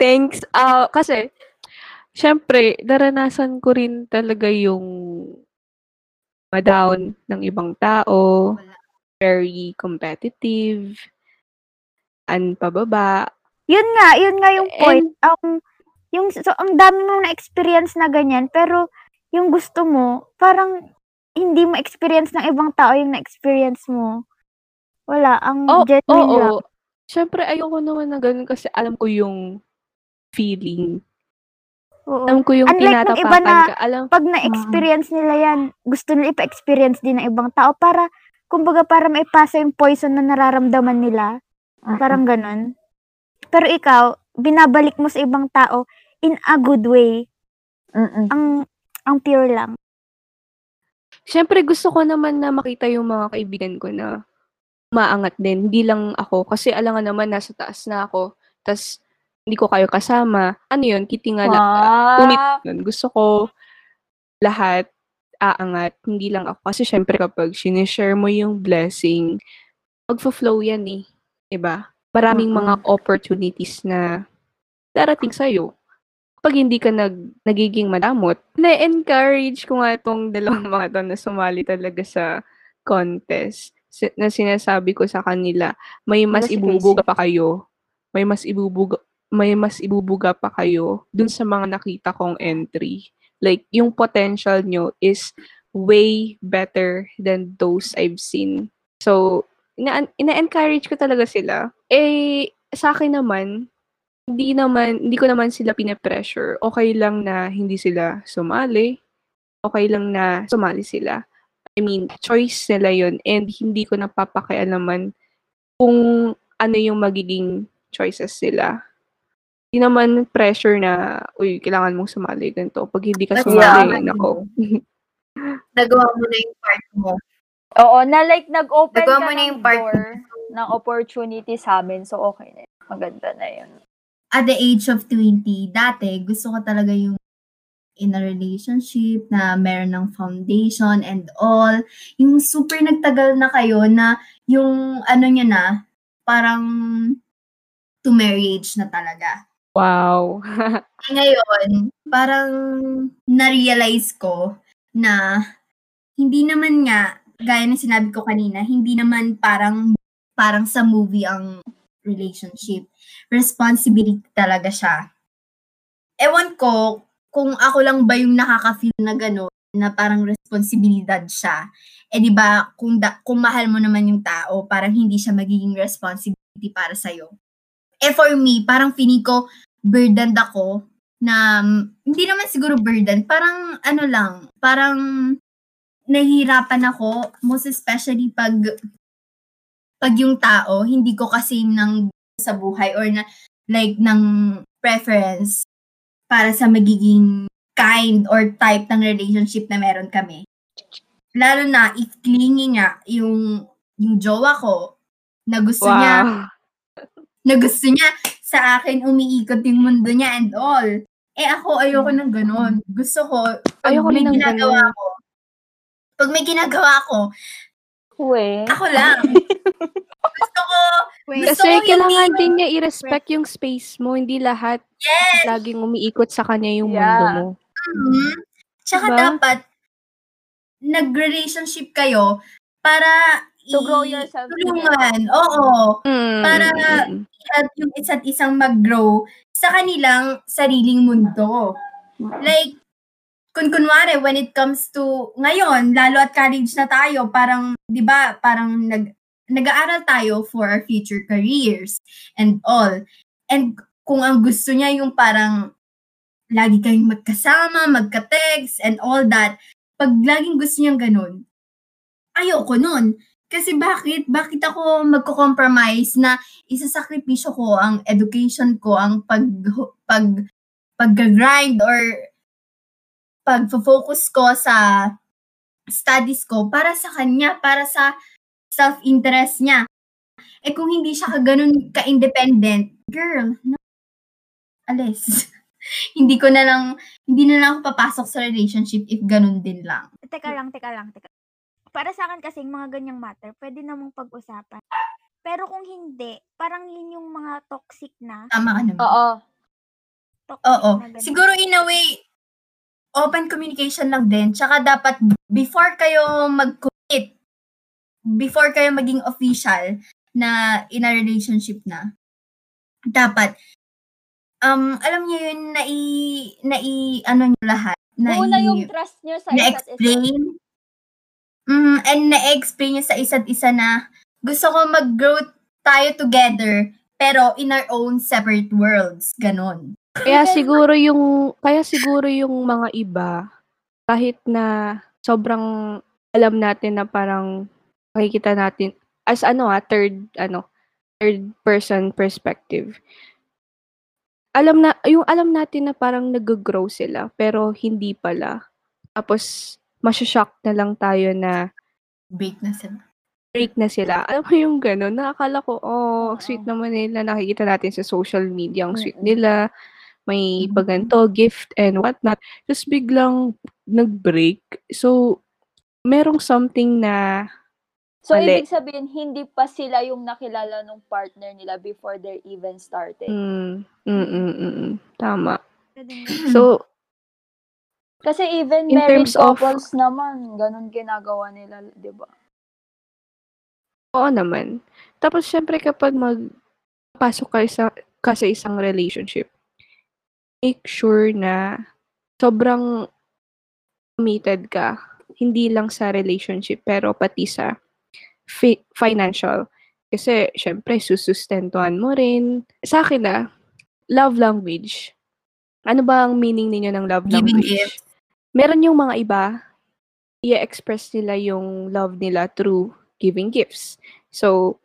Thanks. Ah, kasi, syempre, naranasan ko rin talaga yung ma-down ng ibang tao, very competitive, an pababa. Yun nga, yun nga yung point. And- Um, yung, so, ang dami mong na-experience na ganyan, pero yung gusto mo, parang hindi mo experience ng ibang tao yung na-experience mo. Wala, ang Oh, genuine oo. lang. Syempre, ayoko naman na ganun kasi alam ko yung feeling. Oo. Alam ko yung Unlike iba na- ka. Alam, Pag na-experience nila yan, gusto nila ipa-experience din ng ibang tao para, kumbaga para maipasa yung poison na nararamdaman nila. Parang ganun. Pero ikaw, binabalik mo sa ibang tao in a good way. Mm-mm. Ang ang pure lang. Syempre gusto ko naman na makita yung mga kaibigan ko na maangat din. Hindi lang ako. Kasi alam nga naman, nasa taas na ako. tas hindi ko kayo kasama. Ano yun? Kitinga lang. Tumit Wow. yun. Gusto ko lahat aangat. Hindi lang ako. Kasi syempre kapag sinishare mo yung blessing, magfo-flow yan eh. Diba? Maraming mga opportunities na darating sa'yo. Pag hindi ka nag, nagiging madamot, na-encourage ko nga itong dalawang mga to na sumali talaga sa contest. Na sinasabi ko sa kanila, may mas Ano si ibubuga pa kayo. May mas ibubuga may mas ibubuga pa kayo dun sa mga nakita kong entry. Like, yung potential nyo is way better than those I've seen. So, ina- ina-encourage ko talaga sila. Eh, sa akin naman, hindi naman, hindi ko naman sila pine-pressure. Okay lang na hindi sila sumali. Okay lang na sumali sila. I mean, choice nila yun and hindi ko napapakialaman kung ano yung magiging choices nila. Hindi naman pressure na, uy, kailangan mong sumali ganito. Pag hindi ka sumali, yeah. nako. Nagawa mo na yung part mo. Oo, na like nag-open Nagawa ka mo na ng yung part door ng opportunity sa amin. So, okay na yun. Maganda na yun. At the age of 20, dati, gusto ko talaga yung in a relationship na meron ng foundation and all. Yung super nagtagal na kayo na yung ano niya na, parang to marriage na talaga. Wow. Ngayon, parang na-realize ko na hindi naman nga, gaya ng sinabi ko kanina, hindi naman parang parang sa movie ang relationship. Responsibility talaga siya. Ewan ko kung ako lang ba yung nakaka-feel na gano'n, na parang responsibilidad siya. Eh di ba kung da- kung mahal mo naman yung tao, parang hindi siya magiging responsibility para sa Eh for me, parang feeling ko burdened ako na hindi naman siguro burden, parang ano lang, parang nahihirapan ako most especially pag pag yung tao hindi ko kasi ng sa buhay or na like ng preference para sa magiging kind or type ng relationship na meron kami. Lalo na if clingy nga yung yung jowa ko na gusto Wow. niya na gusto niya sa akin umiikot yung mundo niya and all. Eh ako ayoko ng ganon. Gusto ko pag Ayoko may ginagawa ganon. ko. Pag may ginagawa ko, We. ako lang. gusto ko Wait, Gusto Kasi ko kailangan hindi- din niya i-respect yung space mo. Hindi lahat yes. laging umiikot sa kanya yung Yeah. mundo mo. Mhm. Tsaka Diba? dapat nag-relationship kayo para To grow yourself tulungan. Oo. Mm, Para- mm. Help yung isa't isang mag-grow sa kanilang sariling mundo. Like, kung kunwari, when it comes to, ngayon, lalo at college na tayo, parang, di ba, parang nag, nag-aaral tayo for our future careers and all. And kung ang gusto niya yung parang lagi kayong magkasama, magka-text and all that, pag laging gusto niyang ganun, ayoko nun. Kasi bakit? Bakit ako magko-compromise na isasakripisyo ko ang education ko, ang pag, pag, pag-grind or pag-focus ko sa studies ko para sa kanya, para sa self-interest niya. Eh kung hindi siya ka ganun ka-independent, girl, no, alis. hindi ko na lang, hindi na lang ako papasok sa relationship if ganun din lang. teka lang, teka lang, teka. Para sa akin kasi mga ganyang matter, pwede namang pag-usapan. Pero kung hindi, parang yun yung mga toxic na. Tama ka naman. Oo. Toxic Oo. na. Siguro in a way, open communication lang din. Tsaka dapat before kayo mag-commit, before kayo maging official na in a relationship na, dapat, um, alam niyo yun, nai, nai, ano niyo lahat, nai, Una yung trust nyo sa isa't isa. Mm, and na-explain niyo sa isa't isa na, gusto ko mag-grow tayo together, pero in our own separate worlds. Ganon. Kaya siguro yung kaya siguro yung mga iba kahit na sobrang alam natin na parang makikita natin as ano ah third ano third person perspective. Alam na yung alam natin na parang nag-grow sila pero hindi pala. Tapos masya-shock na lang tayo na Break na sila. break na sila. Alam mo yung gano'n, nakakala ko, oh, sweet naman nila. Nakikita natin sa social media, ang sweet nila. May paganto, gift, and whatnot. Tapos biglang nag-break. So, merong something na, So, Mali. ibig sabihin, hindi pa sila yung nakilala ng partner nila before they even started. mm, mm, mm, mm, tama. So, Kasi even In married terms of- couples naman, ganun ginagawa nila, di ba? oo naman. Tapos, syempre, kapag magpasok ka, sa, ka sa isang relationship, make sure na sobrang committed ka. Hindi lang sa relationship, pero pati sa fi- financial. Kasi, syempre, susustentuhan mo rin. Sa akin na, love language. Ano ba ang meaning ninyo ng love Giving language? gifts. Meron yung mga iba, i-express nila yung love nila through giving gifts. So,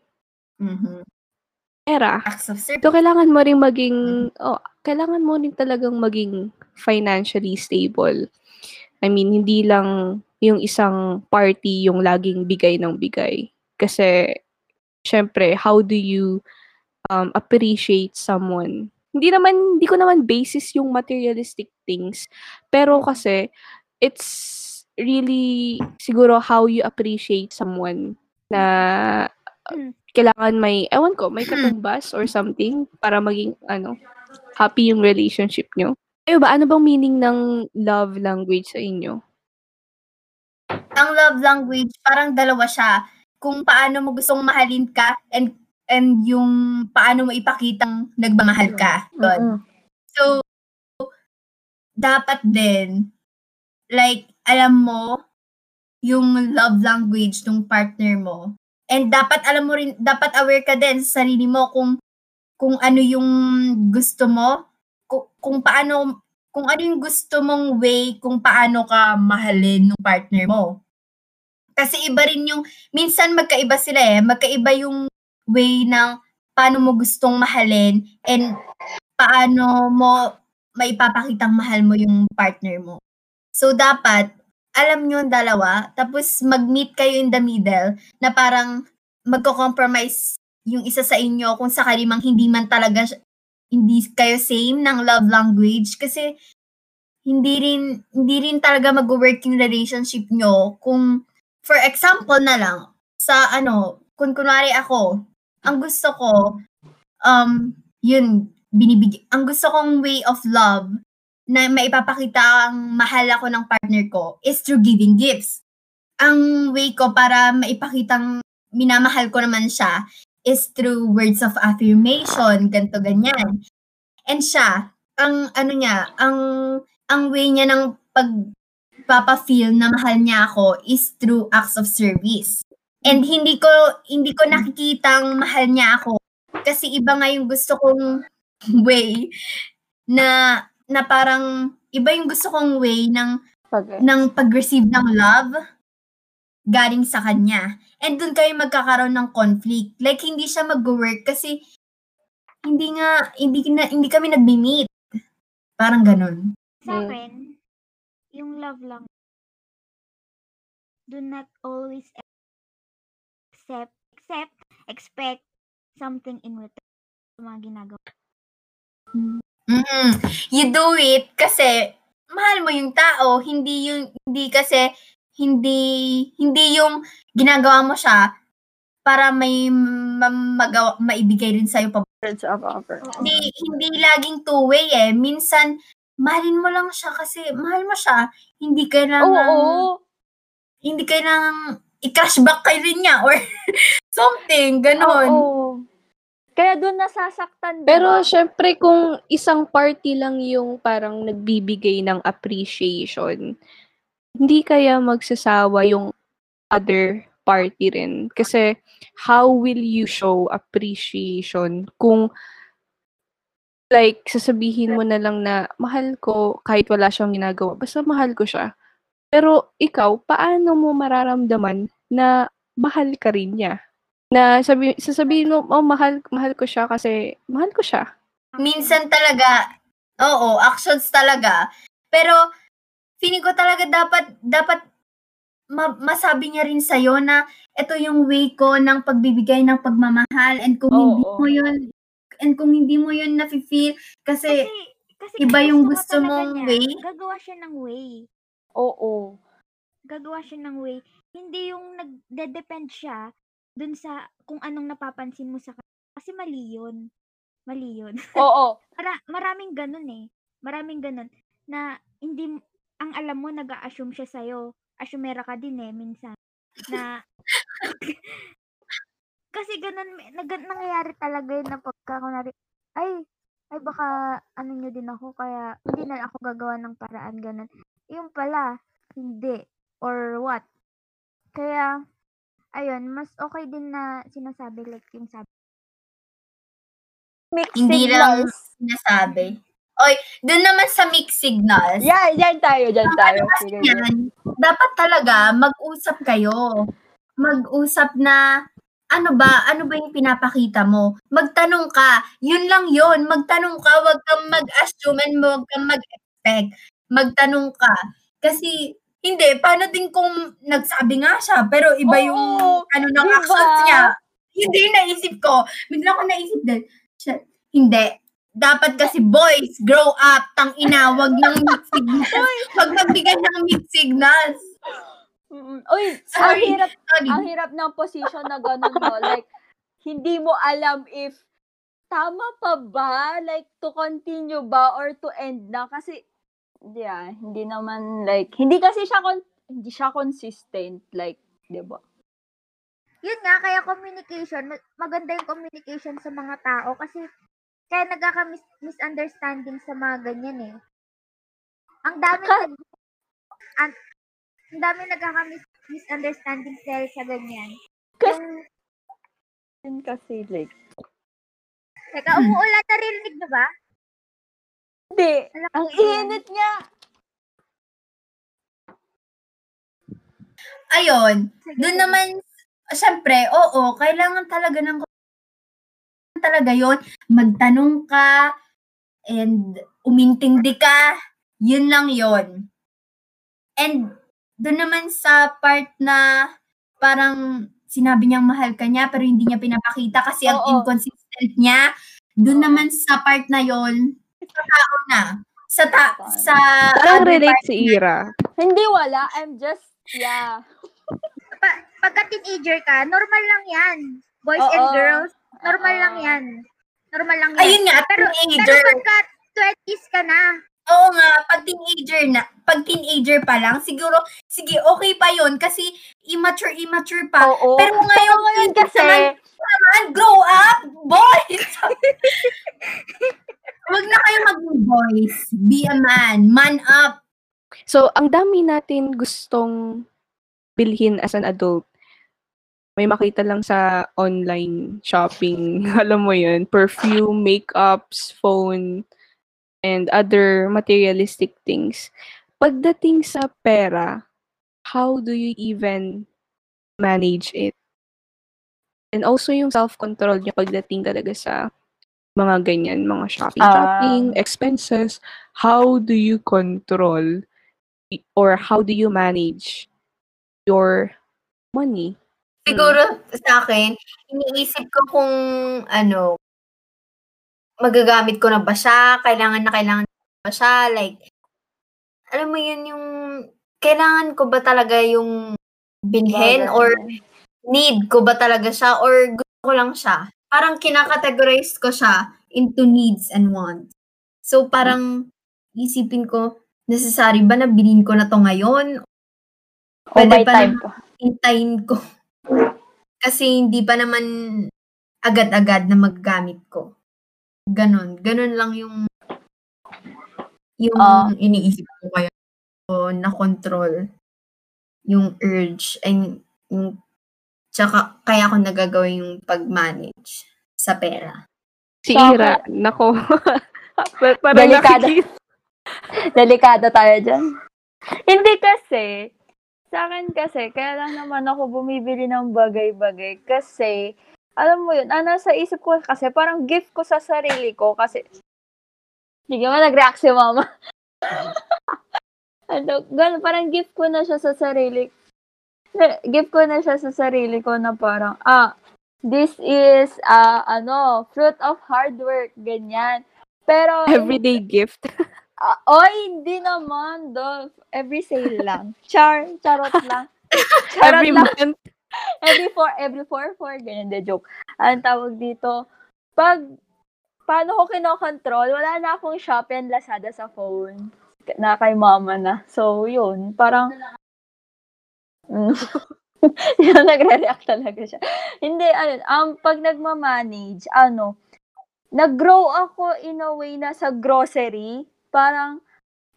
Mhm. of service. So, kailangan mo rin maging, oh, kailangan mo rin talagang maging financially stable. I mean, hindi lang yung isang party yung laging bigay ng bigay. Kasi, syempre, how do you um, appreciate someone? Hindi naman, hindi ko naman basis yung materialistic things. Pero kasi, it's really siguro how you appreciate someone na Mm. kailangan may, ewan ko, may katumbas or something para maging, ano, happy yung relationship nyo. Kayo ba, ano bang meaning ng love language sa inyo? Ang love language, parang dalawa siya. kung paano mo gustong mahalin ka and and yung paano mo ipakitang nagmamahal ka. Yun. Mm-mm. So, dapat din, like, alam mo, yung love language ng partner mo. And dapat alam mo rin, dapat aware ka din sa sarili mo kung kung ano yung gusto mo, kung, kung paano, kung ano yung gusto mong way kung paano ka mahalin ng partner mo. Kasi iba rin yung, minsan magkaiba sila eh, magkaiba yung way ng paano mo gustong mahalin and paano mo maipapakitang mahal mo yung partner mo. So, dapat, alam nyo yung dalawa, tapos mag-meet kayo in the middle na parang magko-compromise yung isa sa inyo kung sakali mang hindi man talaga hindi kayo same ng love language kasi hindi rin hindi rin talaga mag-work yung relationship nyo kung for example na lang sa ano kung kunwari ako ang gusto ko um yun binibig ang gusto kong way of love na maipapakita ang mahal ako ng partner ko is through giving gifts. Ang way ko para maipakitang minamahal ko naman siya is through words of affirmation, ganto ganyan. And siya, ang ano niya, ang ang way niya ng pagpapa-feel na mahal niya ako is through acts of service. And hindi ko hindi ko nakikitang mahal niya ako kasi iba nga yung gusto kong way na na parang iba yung gusto kong way ng Pag- ng pag-receive ng love galing sa kanya. And doon kayo magkakaroon ng conflict. Like hindi siya mag-work kasi hindi nga hindi na, hindi kami nagmi-meet. Parang ganun. Sa Mm. akin, yung love lang, do not always accept, accept, expect something in return sa mga ginagawa. Mm. You do it kasi mahal mo yung tao, hindi yung hindi kasi hindi hindi yung ginagawa mo siya para may ma- magawa, maibigay rin sa'yo pa. Words of offer. Hindi, hindi laging two-way eh. Minsan, mahalin mo lang siya kasi mahal mo siya. Hindi Oo, kailangan, oo. hindi kailangan i-crash back kay rin niya or something, ganon. Oo. Kaya doon nasasaktan, di Pero ba? syempre kung isang party lang yung parang nagbibigay ng appreciation, hindi kaya magsasawa yung other party rin. Kasi how will you show appreciation kung like sasabihin mo na lang na mahal ko kahit wala siyang ginagawa, basta mahal ko siya. Pero ikaw, paano mo mararamdaman na mahal ka rin niya? Na sabi, sasabihin mo, oh, mahal, mahal ko siya kasi mahal ko siya. Minsan talaga, oo, actions talaga. Pero, feeling ko talaga dapat, dapat ma- masabi niya rin sa'yo na ito yung way ko ng pagbibigay ng pagmamahal and kung Oo, hindi oo. mo yun, and kung hindi mo yun nafe-feel, kasi, Kasi, kasi iba kung yung gusto mong niya, way. Gagawa siya ng way. Oo. Gagawa siya ng way. Hindi yung nagde-depend siya dun sa kung anong napapansin mo sa kanya. Kasi mali yun. Mali yun. Oo. Mara- maraming ganun eh. Maraming ganun. Na hindi, ang alam mo, nag assume siya sa'yo. Assumera ka din eh, minsan. Na, kasi ganun, nag, nangyayari talaga yun na pagka, kunwari, ay, ay baka, ano nyo din ako, kaya, hindi na ako gagawa ng paraan, ganun. Yung pala, hindi. Or what. Kaya, ayun, mas okay din na sinasabi, like yung sabi. Mixed Hindi lang sinasabi. Oy, dun naman sa mixed signals, Yan, yan tayo, yan tayo. Yan, dapat talaga mag-usap kayo. Mag-usap na ano ba, ano ba yung pinapakita mo? Magtanong ka. Yun lang yun. Magtanong ka, wag kang mag-assume and wag kang mag-expect. Magtanong ka. Kasi, hindi, paano din kung nagsabi nga siya, pero iba yung Oo, ano ng diba? actions niya. Hindi, naisip ko. Bigla ko naisip din. Siya, hindi. Dapat kasi boys, grow up, tang ina, wag ng mixed signals. Wag magbigay ng mixed signals. Mm-mm. Uy, ang Sorry. hirap, Sorry. ang hirap ng position na gano'n, no? Like, hindi mo alam if tama pa ba? Like, to continue ba or to end na? Kasi, yeah, hindi naman, like, hindi kasi siya, con- hindi siya consistent, like, di ba? yun nga, kaya communication, ma- maganda yung communication sa mga tao kasi kaya nagkaka-misunderstanding sa mga ganyan eh. Ang dami Ka- nag- ang, ang dami nagkaka-misunderstanding dahil sa ganyan. Kasi- Yung, Yun kasi like, teka, umuulan, narinig na ba? Hindi. Ang init niya. Ayun, doon naman, syempre, oo, kailangan talaga ng talaga yon magtanong ka and umintindi ka, yun lang yon And doon naman sa part na parang sinabi niyang mahal ka niya pero hindi niya pinapakita kasi ang Oo. inconsistent niya, doon Oo. naman sa part na yon sa tao na. Sa ta- sa Parang relate si Ira. Hindi wala. I'm just, yeah. Pa- pagka teenager ka, normal lang yan. Boys and Oo. girls, normal Oo. lang yan. Normal lang yan. Ayun nga, pero, pero teenager. pagka 20s ka na, Oo nga, pag teenager na, pag teenager pa lang, siguro, sige, okay pa yon kasi immature, immature pa. Oo. Pero ngayon, ngayon kasi, naman, grow up, boys! Huwag na kayo maging boys. Be a man. Man up. So, ang dami natin gustong bilhin as an adult. May makita lang sa online shopping, alam mo yun, perfume, makeups, phone, and other materialistic things. Pagdating sa pera, how do you even manage it? And also yung self-control niya pagdating talaga sa mga ganyan, mga shopping-shopping, expenses. How do you control or how do you manage your money? Siguro sa akin, iniisip ko kung ano, magagamit ko na ba siya, kailangan na kailangan na ba siya, like, alam mo yun yung, kailangan ko ba talaga yung bilhin or need ko ba talaga siya or gusto ko lang siya. Parang kinakategorize ko siya into needs and wants. So parang isipin ko, necessary ba na bilhin ko na to ngayon? oh, Pwede may pa time pa. hintayin ko. Kasi hindi pa naman agad-agad na maggamit ko. Ganon. Ganon lang yung yung Ah. iniisip ko kaya ko na control yung urge and yung tsaka kaya ako nagagawa yung pag-manage sa pera. Si Sa Ira, nako. Pa- Parang Delikado. Delikado tayo dyan. Hindi kasi, sa akin kasi, kaya lang naman ako bumibili ng bagay-bagay kasi, alam mo yun, ah, nasa isip ko kasi, parang gift ko sa sarili ko kasi, hindi naman nag-react si mama. ano, ganun, parang gift ko na siya sa sarili. Gift ko na siya sa sarili ko na parang, ah, this is, ah, ano, fruit of hard work, ganyan. Pero, Everyday gift. Ah, oy, hindi naman, Dolph. Every sale lang. Char, charot lang. Charot Every lang. month. Every four, every four, four, ganyan de joke. Ang tawag dito, pag, paano ko kinokontrol, wala na akong Shopee and Lazada sa phone. Na kay mama na. So, yun, parang, Mm. yun, nagre-react talaga siya. Hindi, ayun, um, pag nagmamanage, ano, nag-grow ako in a way na sa grocery, parang,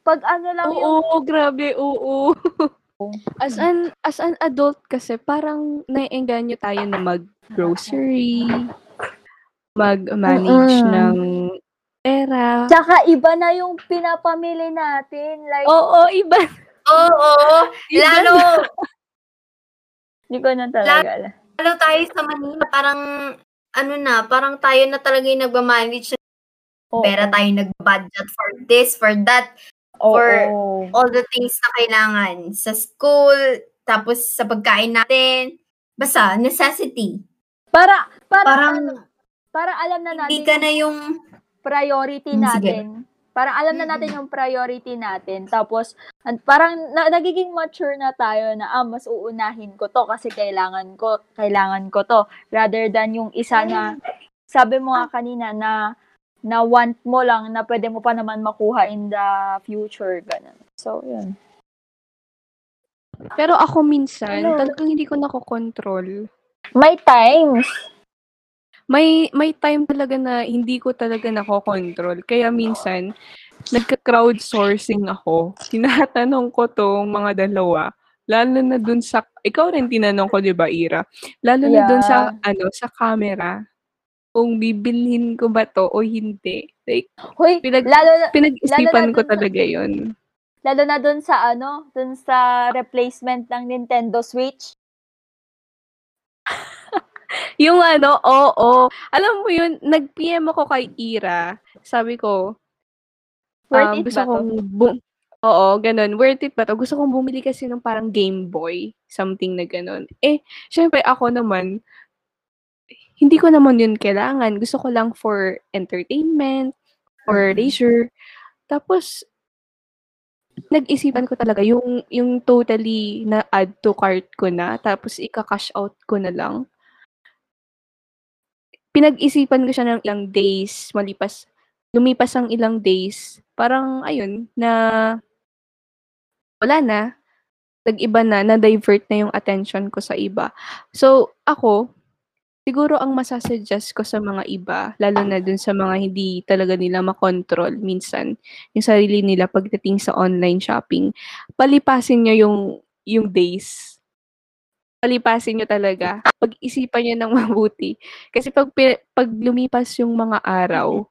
pag ano lang yung Oo, grabe, oo. As an as an adult kasi parang naiengganyo tayo na mag-grocery, mag-manage Mm-mm. ng pera. Tsaka iba na yung pinapamili natin. Like, Oo, iba. Oo, Iba lalo, hindi ko na talaga alam. lalo tayo sa Manila, parang, ano na, parang tayo na talaga yung nagmamanage Oo. pera tayo nag-budget for this, for that, Oo. for all the things na kailangan sa school, tapos sa pagkain natin. Basta, necessity. Para, para, Parang, para alam na hindi natin ka yung na yung, priority Hmm, sige. Parang alam na natin yung priority natin. Tapos, an- parang na, nagiging mature na tayo na, ah, mas uunahin ko to kasi kailangan ko, kailangan ko to. Rather than yung isa na, sabi mo nga kanina na, na want mo lang na pwede mo pa naman makuha in the future. Ganun. So, yun. Pero ako minsan, Ano? talagang hindi ko nakokontrol May times. May may time talaga na hindi ko talaga nakokontrol. Kaya minsan, nagka-crowdsourcing ako. Tinatanong ko tong mga dalawa. Lalo na dun sa, ikaw rin tinanong ko, di ba, Ira? Lalo na dun sa, ano, sa camera. Kung bibilhin ko ba to o hindi. Like, Hoy, Pinag- lalo na, pinag-isipan Lalo na ko talaga yun. lalo na dun sa ano, dun sa replacement ng Nintendo Switch. Yung ano, oo. Alam mo yun, nag-PM ako kay Ira. Sabi ko, Worth um, it gusto ba to? kong bu- Oo, ganun. Worth it ba to? Gusto kong bumili kasi ng parang Game Boy. Something na ganun. Eh, syempre ako naman, hindi ko naman yun kailangan. Gusto ko lang for entertainment, or Mhm. leisure. Tapos, nag-isipan ko talaga yung yung totally na add to cart ko na tapos ika-cash out ko na lang. Pinag-isipan ko siya ng ilang days, malipas lumipas ang ilang days, parang ayun na wala na. Nag-iba na, na-divert na yung attention ko sa iba. So, ako, siguro ang masasuggest ko sa mga iba, lalo na dun sa mga hindi talaga nila makontrol minsan, yung sarili nila pagdating sa online shopping, palipasin nyo yung, yung days. Palipasin nyo talaga. Pag-isipan nyo ng mabuti. Kasi pag, pag lumipas yung mga araw,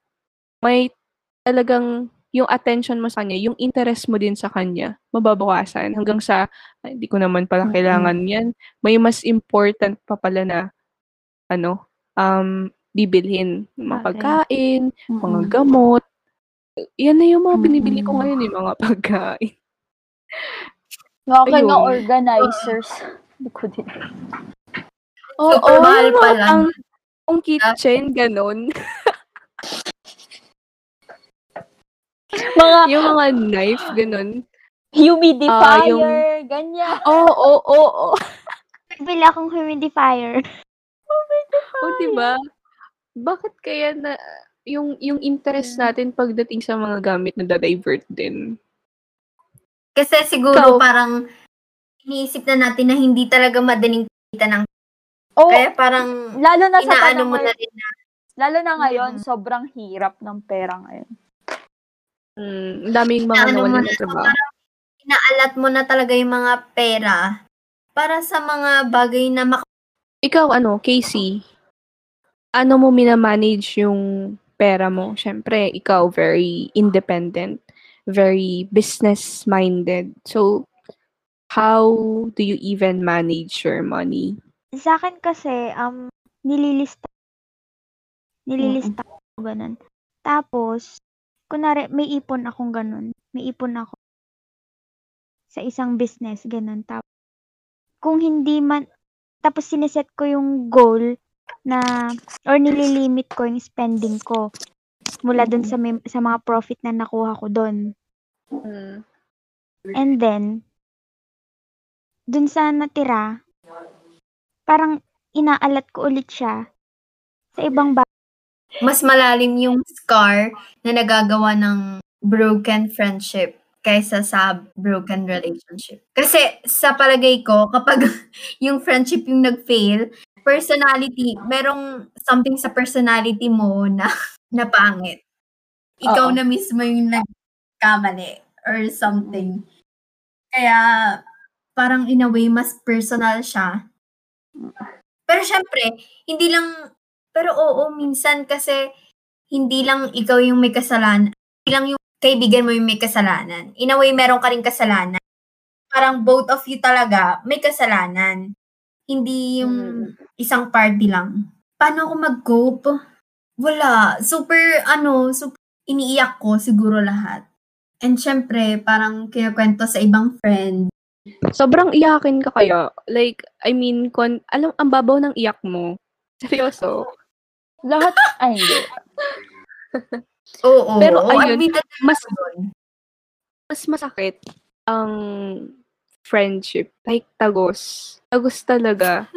may talagang yung attention mo sa kanya, yung interest mo din sa kanya, mababawasan hanggang sa, "Ay, hindi ko naman pala kailangan yan. May mas important pa pala na, ano, um, bibilhin. Mga pagkain, mga Mm-mm. gamot. Yan na yung mga binibili ko ngayon, eh, mga pagkain. Mga Ayun. mga organizers. Hindi ko din. Oo, Super mahal yung mga pala. pang, pang kitchen, ganon. Mga yung mga knife, ganon. humidifier, ganyan. Oo, oo, oo. Bili akong humidifier. O, diba? Bakit kaya na yung yung interest natin pagdating sa mga gamit na divert din? Kasi siguro Ikaw. parang iniisip na natin na hindi talaga madaling kita ng Oh, kaya parang lalo na sa inaano mo na rin na lalo na ngayon, Mm. sobrang hirap ng pera ngayon. Mm, daming mga Inaano mo nawalan na, ng so trabaho. parang inaalat mo na talaga yung mga pera para sa mga bagay na mak- Ikaw, ano, Casey, ano mo minamanage yung pera mo? Siyempre, ikaw, very independent, very business-minded. So, how do you even manage your money? Sa akin kasi, um, nililista. Nililista ko ganun. Tapos, kunwari, may ipon akong ganun. May ipon ako sa isang business, ganun. Tapos, kung hindi man, tapos sineset ko yung goal na, or nililimit ko yung spending ko mula dun sa, may- sa mga profit na nakuha ko dun. And then, dun sa natira, parang inaalat ko ulit siya sa ibang bagay. mas malalim yung scar na nagagawa ng broken friendship kaysa sa broken relationship. Kasi sa palagay ko, kapag yung friendship yung nag-fail, personality, merong something sa personality mo na, na pangit. Ikaw Oo. na mismo yung nagkamali or something. Kaya, parang in a way, mas personal siya. Pero syempre, hindi lang, pero oo, minsan kasi, hindi lang ikaw yung may kasalanan. Hindi lang yung kaibigan mo yung may kasalanan. In a way, meron ka rin kasalanan. Parang both of you talaga may kasalanan. Hindi yung isang party lang. Paano ako mag-cope? Wala. Super, ano, super, iniiyak ko siguro lahat. And syempre, parang kinukwento sa ibang friend. Sobrang iyakin ka kaya? Like, I mean, kon, alam, ang babaw ng iyak mo. Seryoso. Lahat, ay hindi. Oo. Pero oo, ayun, admitted mas mas masakit ang friendship. Like, tagos. Tagos talaga.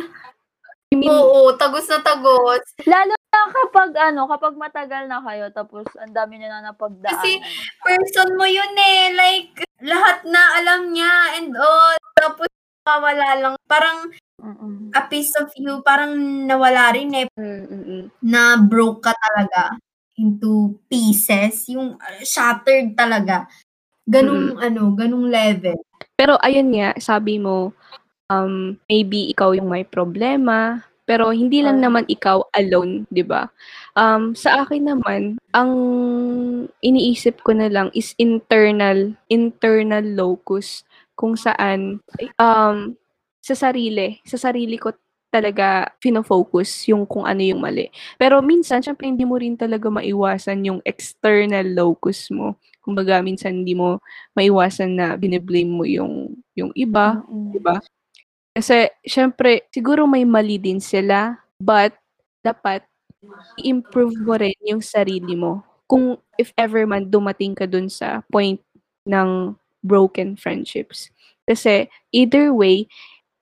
I mean, Oo, tagos na tagos. Lalo kapag ano, kapag matagal na kayo tapos ang dami niyo na napagdaanan. Kasi person mo yun eh. Like, lahat na alam niya and all. Tapos, mawala lang. Parang, Mm-mm. a piece of you, parang nawala rin eh, Mm, mm, mm. na broke ka talaga into pieces, yung uh, shattered talaga. Ganung ano, ganung level. Pero ayun nga, sabi mo, um, maybe ikaw yung may problema, pero hindi lang Ah. naman ikaw alone, 'di ba? Um, sa akin naman, ang iniisip ko na lang is internal, internal locus kung saan um sa sarili, sa sarili ko talaga fino-focus yung kung ano yung mali. Pero minsan, syempre hindi mo rin talaga maiwasan yung external locus mo. Kumbaga, minsan hindi mo maiwasan na biniblame mo yung yung iba, Mm-mm. 'di ba? Kasi syempre siguro may mali din sila, but dapat i-improve mo rin yung sarili mo. Kung if ever man dumating ka dun sa point ng broken friendships. Kasi either way,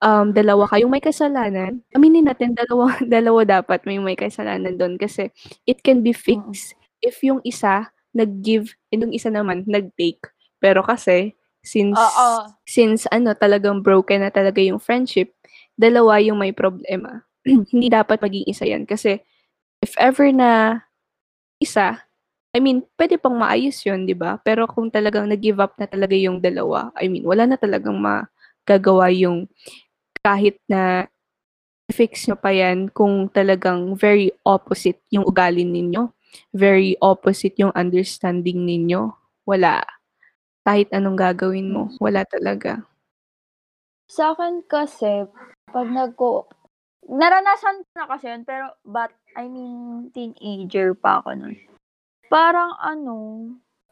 um, dalawa kayong may kasalanan. Aminin natin, dalawa, dalawa dapat may may kasalanan doon kasi it can be fixed if yung isa nag-give yung isa naman nag-take. Pero kasi, since Oo. since ano talagang broken na talaga yung friendship, dalawa yung may problema. Hindi dapat maging isa yan kasi if ever na isa, I mean, pwede pang maayos yun, di ba? Pero kung talagang nag-give up na talaga yung dalawa, I mean, wala na talagang magagawa yung kahit na fix nyo pa yan kung talagang very opposite yung ugali ninyo, very opposite yung understanding ninyo, wala. Kahit anong gagawin mo, wala talaga. Sa akin kasi, pag nagko... Naranasan ko na kasi yun, pero but, I mean, teenager pa ako nun. Parang ano,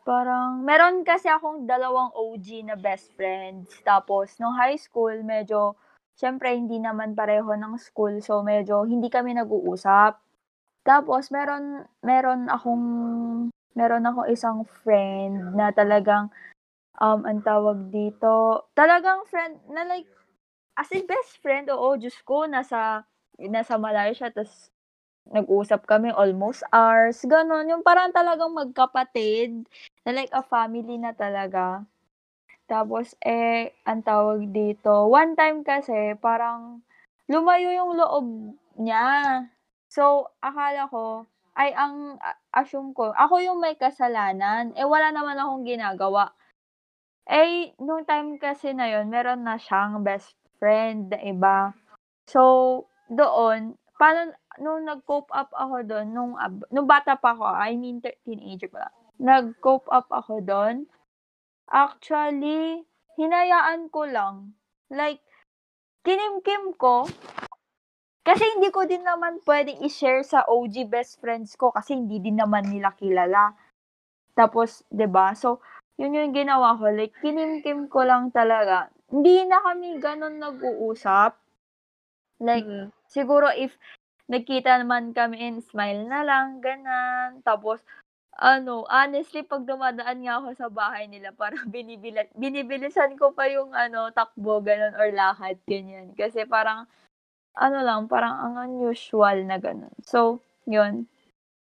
parang, meron kasi akong dalawang OG na best friends. Tapos, nung high school, medyo, syempre, hindi naman pareho ng school. So, medyo, hindi kami nag-uusap. Tapos, meron, meron akong, meron akong isang friend na talagang, um, ang tawag dito, talagang friend, na like, as in best friend, oo, Diyos ko, nasa, nasa malayo siya, tapos, nag-usap kami almost hours, ganon, yung parang talagang magkapatid, na like a family na talaga. Tapos, eh, ang tawag dito, one time kasi, parang, lumayo yung loob niya. So, akala ko, ay, ang assume ko, ako yung may kasalanan, eh, wala naman akong ginagawa. Eh, nung time kasi na yon meron na siyang best friend na iba. So, doon, paano, nung nag-cope up ako doon, nung, nung bata pa ako, I mean, te- teenager pa nag-cope up ako doon, actually, hinayaan ko lang. Like, kinimkim ko, kasi hindi ko din naman pwedeng i-share sa OG best friends ko kasi hindi din naman nila kilala. Tapos, 'di ba So, yun yung ginawa ko. Like, kinimkim ko lang talaga. Hindi na kami ganun nag-uusap. Like, Mm. siguro if nagkita naman kami and smile na lang, ganan. Tapos, ano, honestly, pag dumadaan nga ako sa bahay nila, parang binibila, binibilisan ko pa yung ano, takbo, ganon, or lakad, ganyan. Kasi parang, ano lang, parang ang unusual na ganon. So, yun.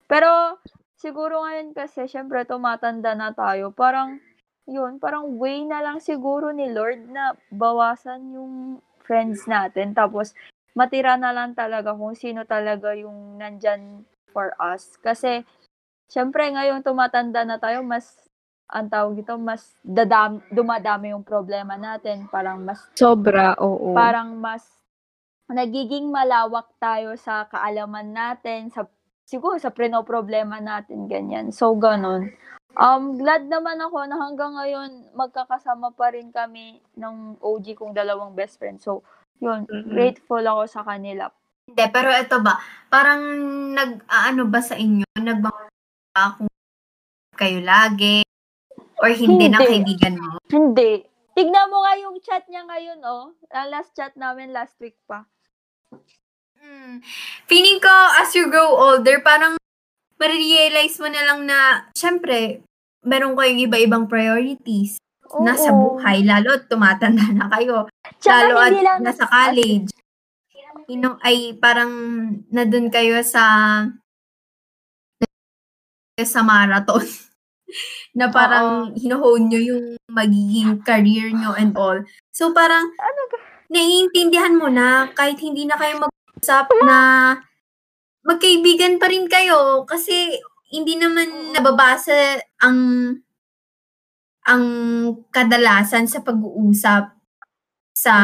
Pero, siguro ngayon kasi, syempre, tumatanda na tayo. Parang, yun, parang way na lang siguro ni Lord na bawasan yung friends natin. Tapos, matira na lang talaga kung sino talaga yung nandyan for us. Kasi, syempre, ngayon tumatanda na tayo, mas, ang tawag dito, mas dadam, dumadami yung problema natin. Parang mas Sobra, oo. parang mas nagiging malawak tayo sa kaalaman natin, sa siguro sa problema natin, ganyan. So, ganun. Um, glad naman ako na hanggang ngayon magkakasama pa rin kami ng OG kong dalawang best friend. So, yun, Mm-mm. grateful ako sa kanila. Hindi, pero ito ba, parang nag, ah, ano ba sa inyo, nagbang kung kayo lagi, or hindi, na Hindi. kaibigan mo? Hindi. Tignan mo nga yung chat niya ngayon, oh. Ang last chat namin last week pa. Hmm. Feeling ko, as you grow older, parang marirealize mo na lang na, syempre, meron kayong iba-ibang priorities na sa Oo. buhay, lalo at tumatanda na kayo. Tsaka lalo at lang nasa college. Ino, ay parang na dun kayo sa sa marathon. na parang hinuhone nyo yung magiging career nyo and all. So parang, Ano ka? naiintindihan mo na kahit hindi na kayo mag-usap na magkaibigan pa rin kayo kasi hindi naman nababasa ang ang kadalasan sa pag-uusap sa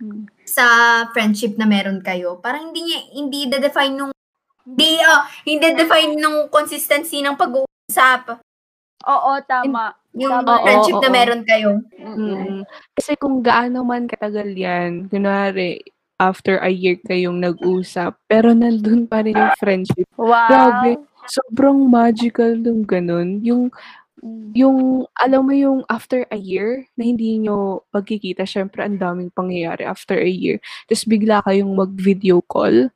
Hmm. sa friendship na meron kayo. Parang hindi niya hindi define nung hindi oh, hindi define nung consistency ng pag-uusap Oo, tama. Yung Tama. friendship Oo, na oo. meron kayo. Mm. Kasi kung gaano man katagal yan, kunwari, after a year kayong nag-usap, pero nandun pa rin yung friendship. Wow. Grabe. Sobrang magical nung ganun. Yung, Mm. yung, alam mo yung after a year, na hindi nyo pagkikita, syempre ang daming pangyayari after a year. Tapos bigla kayong mag-video call.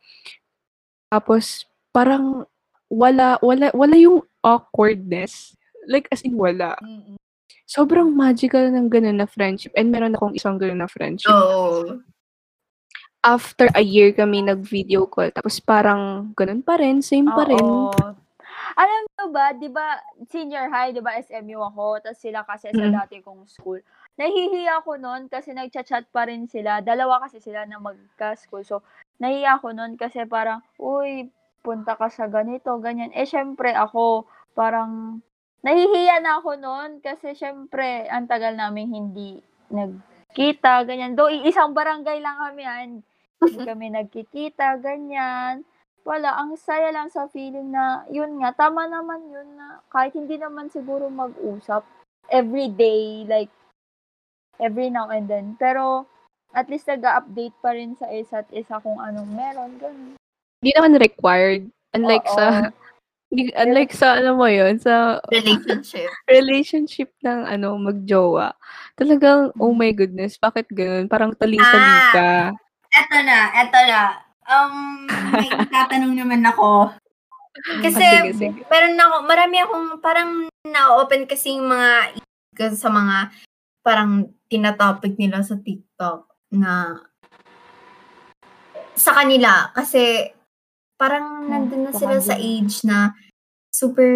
Tapos, parang, wala, wala, wala yung awkwardness. Like, as in, wala. Sobrang magical ng ganun na friendship. And meron akong isang ganun na friendship. Oo. After a year kami nag-video call. Tapos parang ganun pa rin. Same pa rin. Oo. Alam mo ba, di ba, senior high, di ba, SMU ako, tapos sila kasi sa Mm. dati kong school. Nahihiya ako noon kasi nagchat-chat pa rin sila. Dalawa kasi sila na magka-school. So, nahihiya ako noon kasi parang, uy, punta ka sa ganito, ganyan. Eh, syempre, ako, parang, nahihiya na ako noon kasi syempre, ang tagal namin hindi nagkita, ganyan. Though, isang barangay lang kami, ah, hindi kami nagkikita, ganyan wala, ang saya lang sa feeling na, yun nga, tama naman yun na kahit hindi naman siguro mag-usap every day, like, every now and then. Pero, at least nag-update pa rin sa isa't isa kung anong meron, ganun. Hindi naman required. Unlike Oo. sa, unlike sa, ano mo yun, sa Relationship. relationship ng, ano, magjowa. Talagang, oh my goodness, bakit ganun? Parang taling-tali Ah. ka. Eto na, eto na. Um, may tatanong naman ako. Kasi, sige, sige. meron ako, marami akong parang na-open kasi yung mga sa mga parang tinatopic nila sa TikTok na sa kanila. Kasi parang nandun na sila sa age na super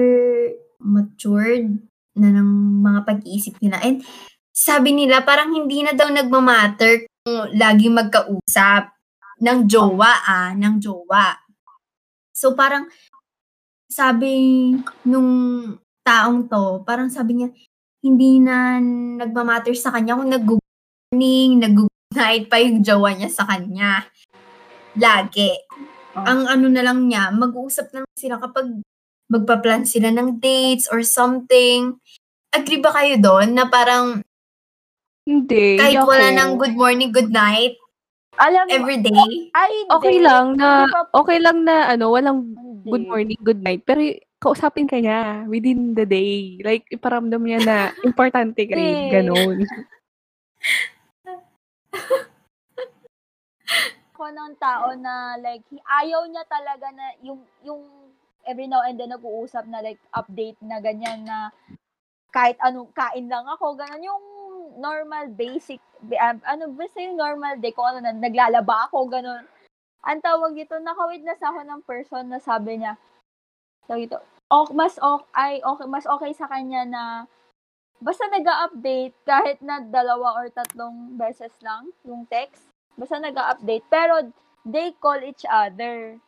matured na ng mga pag-iisip nila. And sabi nila parang hindi na daw nagmamatter kung lagi magkausap ng jowa ah, ng jowa. So parang sabi nung taong to, parang sabi niya, hindi na nagmamatter sa kanya kung nag-good morning, nag-good night pa yung jowa niya sa kanya. Lagi. Oh. Ang ano na lang niya, mag-uusap na lang sila kapag magpa-plan sila ng dates or something. Agree ba kayo doon na parang Hindi. kahit hindi wala ako. ng good morning, good night, Alam mo, every day? ay, hindi. Okay lang na, okay lang na, ano, walang Hindi. good morning, good night. Pero kausapin ka niya within the day. Like, iparamdam niya na importante ka rin. Ganun. ako ng tao na like ayaw niya talaga na yung yung every now and then nag-uusap na like update na ganyan na kahit anong kain lang ako ganun. Yung normal basic um, ano basta yung normal day ko ano na naglalaba ako ganun. Ang tawag ito naka-witness ako ng person na sabi niya tawag ito ok, mas ok, ay okay mas okay sa kanya na basta nag-update kahit na dalawa or tatlong beses lang yung text Basta nag-update. Pero, they call each other.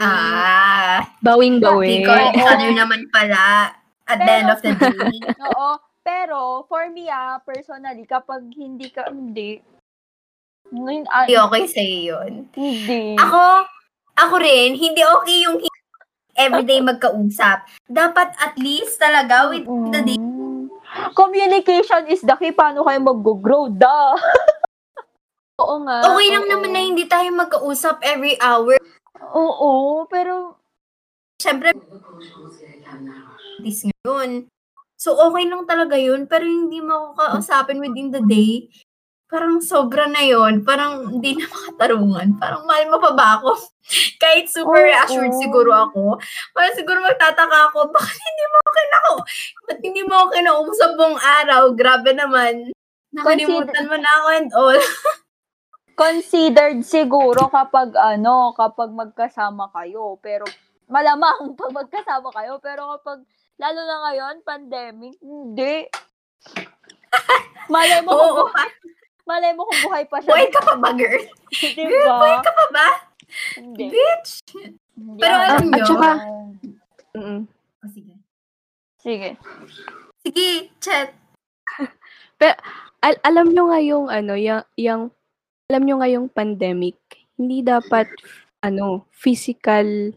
Ah, Bawing-bawi. Di ko each other naman pala at the end of the day. Oo. Pero, for me ah, personally, kapag hindi ka, hindi. Ngayon, ah, Hindi okay sa'yo yun. hindi. Ako, ako rin, hindi okay yung everyday magkausap. Dapat at least talaga with the day. Mm. Communication is the key. Paano kayo mag-grow? Da! Oo nga. Okay lang oo. naman na hindi tayo magkausap every hour. Oo, pero, Siyempre, this ngayon. So, okay lang talaga yun. Pero hindi mo ako kausapin within the day. Parang sobra na yun. Parang hindi na makatarungan. Parang mahal mo pa ba ako? Kahit super Oo. assured siguro ako. Parang siguro magtataka ako, bakit hindi mo ako kinako? Ba't hindi mo ako kinausap buong araw? Grabe naman. Nakalimutan mo na ako and all. considered siguro kapag ano, kapag magkasama kayo. Pero malamang pag magkasama kayo. Pero kapag, lalo na ngayon, pandemic, hindi. Malay mo, Oo, kung, bu- malay mo kung buhay pa siya. buhay ka pa ba, girl? diba? Ka pa ba? Hindi. Bitch! Hindi Pero ako- alam At nyo, saka- Mm-mm. Oh, sige. Sige. Sige, chat. Al- alam nyo nga yung ano, yung, yung alam nyo nga yung pandemic, hindi dapat ano, physical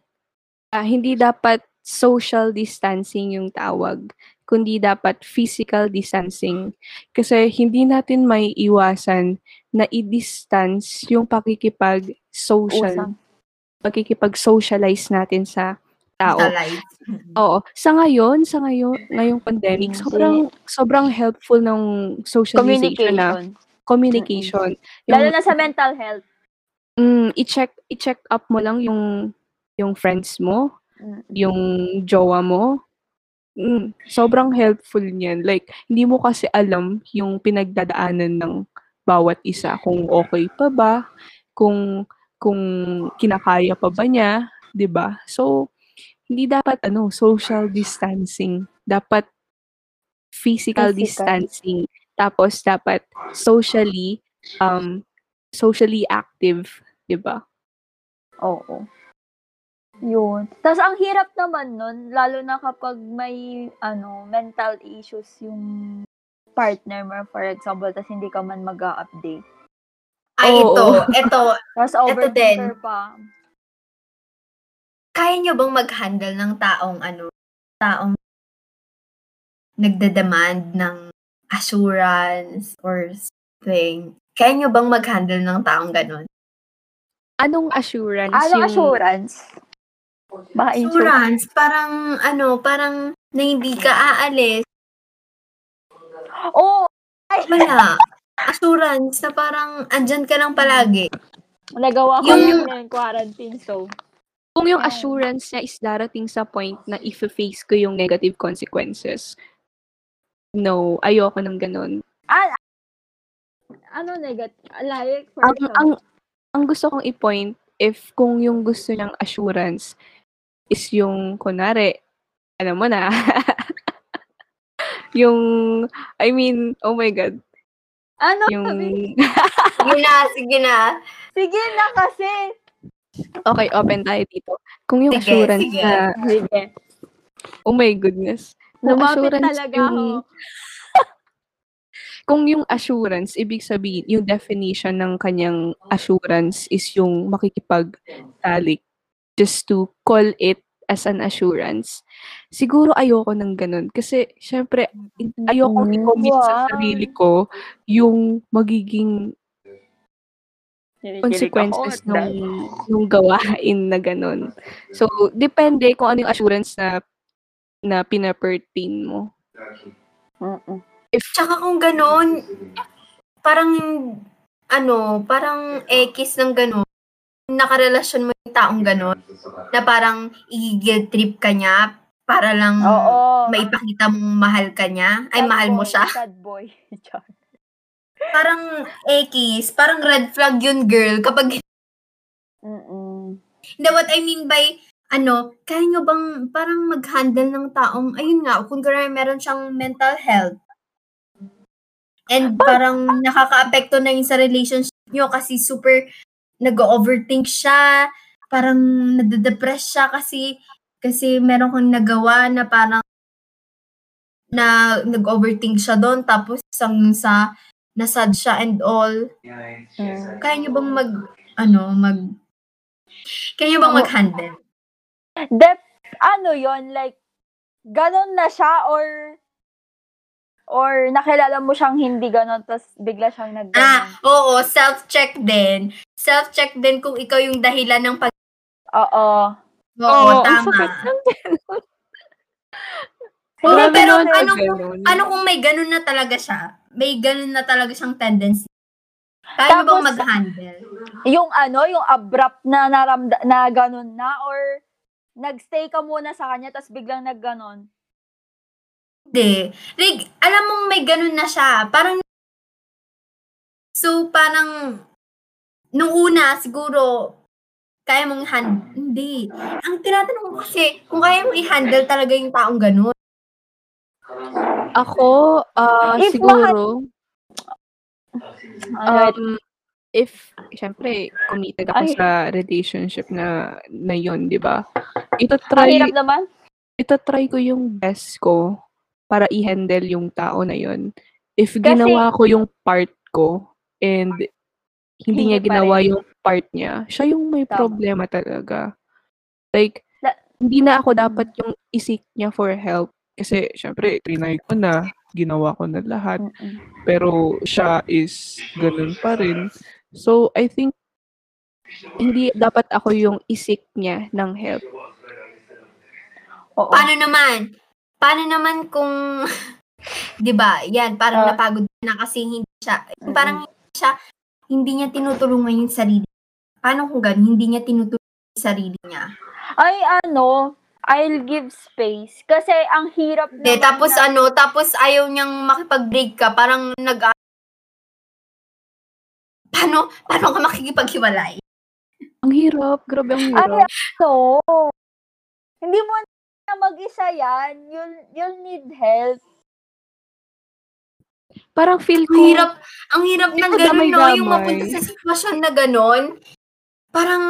ah, hindi dapat social distancing yung tawag, kundi dapat physical distancing. Kasi hindi natin may iwasan na i-distance yung pakikipag-social, pakikipag-socialize natin sa tao. Oo. Sa ngayon, sa ngayon, ngayong pandemic, sobrang sobrang helpful ng socialization na Communication. Lalo Yung, na sa mental health. mm, i-check i-check up mo lang yung yung friends mo, yung jowa mo. Mm, sobrang helpful niyan. Like hindi mo kasi alam yung pinagdadaanan ng bawat isa kung okay pa ba, kung kung kinakaya pa ba niya, 'di ba? So hindi dapat ano, social distancing. Dapat physical, Physical. distancing. Tapos dapat socially um socially active, 'di ba? Oo. Yun. Tapos ang hirap naman nun, lalo na kapag may ano mental issues yung partner mo, for example, tapos hindi ka man mag update Ay, Oo. ito. Ito. Tapos din. overthinker pa. Kaya nyo bang mag-handle ng taong ano, taong nagdademand ng assurance or something? Kaya nyo bang mag-handle ng taong ganun? Anong assurance Ano yung assurance? Baka insurance. Assurance, parang ano, parang na hindi ka aalis. Oo! Wala. Assurance na parang andyan ka lang palagi. Nagawa ko Yung- yung, quarantine, so. kung yung assurance niya is darating sa point na if-face ko yung negative consequences. No, ayoko ng ganun. Ah, ano negative? Like, for Ang, ang, ang gusto kong i-point, if kung yung gusto niyang assurance is yung, kunwari, ano mo na, yung, I mean, oh my God, ano yung? Sige na, sige na. Sige na kasi. okay, open tayo dito. Kung yung Sige, assurance sige. na, Sige. oh my goodness, kung Lumapit assurance talaga yung, ako. kung yung assurance, ibig sabihin, yung definition ng kanyang assurance is yung makikipagtalik just to call it as an assurance. Siguro ayoko ng ganun. Kasi, syempre, ayoko Mm, i-commit sa wow. sarili ko yung magiging consequences nung, nung gawain na ganun. So, depende kung ano yung assurance na na pinapertain mo. Mm-mm. Tsaka kung ganun, parang, ano, parang ekis ng ganun, nakarelasyon mo yung taong ganun, na parang i-guilt trip ka niya para lang Oo. maipakita mong mahal ka niya, ay Sad mahal mo boy, siya. Sad boy. Parang ekis, parang red flag yun, girl, kapag Mm-mm. Hindi, what I mean by, ano, kaya nyo bang parang mag-handle ng taong, ayun nga, kung gano'n meron siyang mental health. And parang nakaka-apekto na yun sa relationship nyo kasi super nag-overthink siya, parang nade-depress siya kasi kasi meron kang nagawa na parang na nag-overthink siya doon tapos sang sa nasad siya and all. Mm. Kaya nyo bang mag ano, mag kaya nyo bang mag-handle? Dep, ano yon like, ganon na siya or or nakilala mo siyang hindi ganon tapos bigla siyang nag Ah, oo, self-check din. Self-check din kung ikaw yung dahilan ng pag... Oo. Oo, ang tama. ganun. Hindi, pero na ano, ganun. ano kung may ganun na talaga siya? May ganun na talaga siyang tendency. Kaya mo Tapos- bang mag-handle? Yung ano, yung abrupt na naramda, na ganon na or nagstay ka muna sa kanya tapos biglang nagganon. Hindi. Like, alam mong may ganun na siya. Parang, so parang, nung una, siguro, kaya mong hand, hindi. Ang tinatanong ko kasi, kung kaya mong i-handle talaga yung taong ganun. Ako, ah, If siguro, Alright. um, if, syempre, committed ako Ay. sa relationship na, na yun, di ba? Ito Ang try, hirap naman. ito try ko yung best ko para i-handle yung tao na yun. If Kasi- ginawa ko yung part ko and hindi niya ginawa yung part niya, siya yung may Tama. problema talaga. Like, La- hindi na ako dapat yung isik niya for help. Kasi, syempre, trinay ko na, ginawa ko na lahat. Mm-mm. Pero, siya is ganun pa rin. So, I think, hindi dapat ako yung isik niya ng help. Oo. Paano naman? Paano naman kung, di ba, yan, parang Ah. napagod na kasi hindi siya, Mm-mm. parang hindi siya, hindi niya tinutulungan yung sarili. Paano kung ganun, hindi niya tinutulungan yung sarili niya? Ay, ano, I'll give space. Kasi ang hirap De, tapos na- ano, tapos ayaw niyang makipag-break ka, parang nag Paano, paano ka makikipaghiwalay? Ang hirap. Grabe ang Ay, hirap. So, hindi mo na mag-isa yan. You'll, you'll need help. Parang feel ko, Ang hirap, ang hirap ng gano'n, no? Yung mapunta sa sitwasyon na gano'n, parang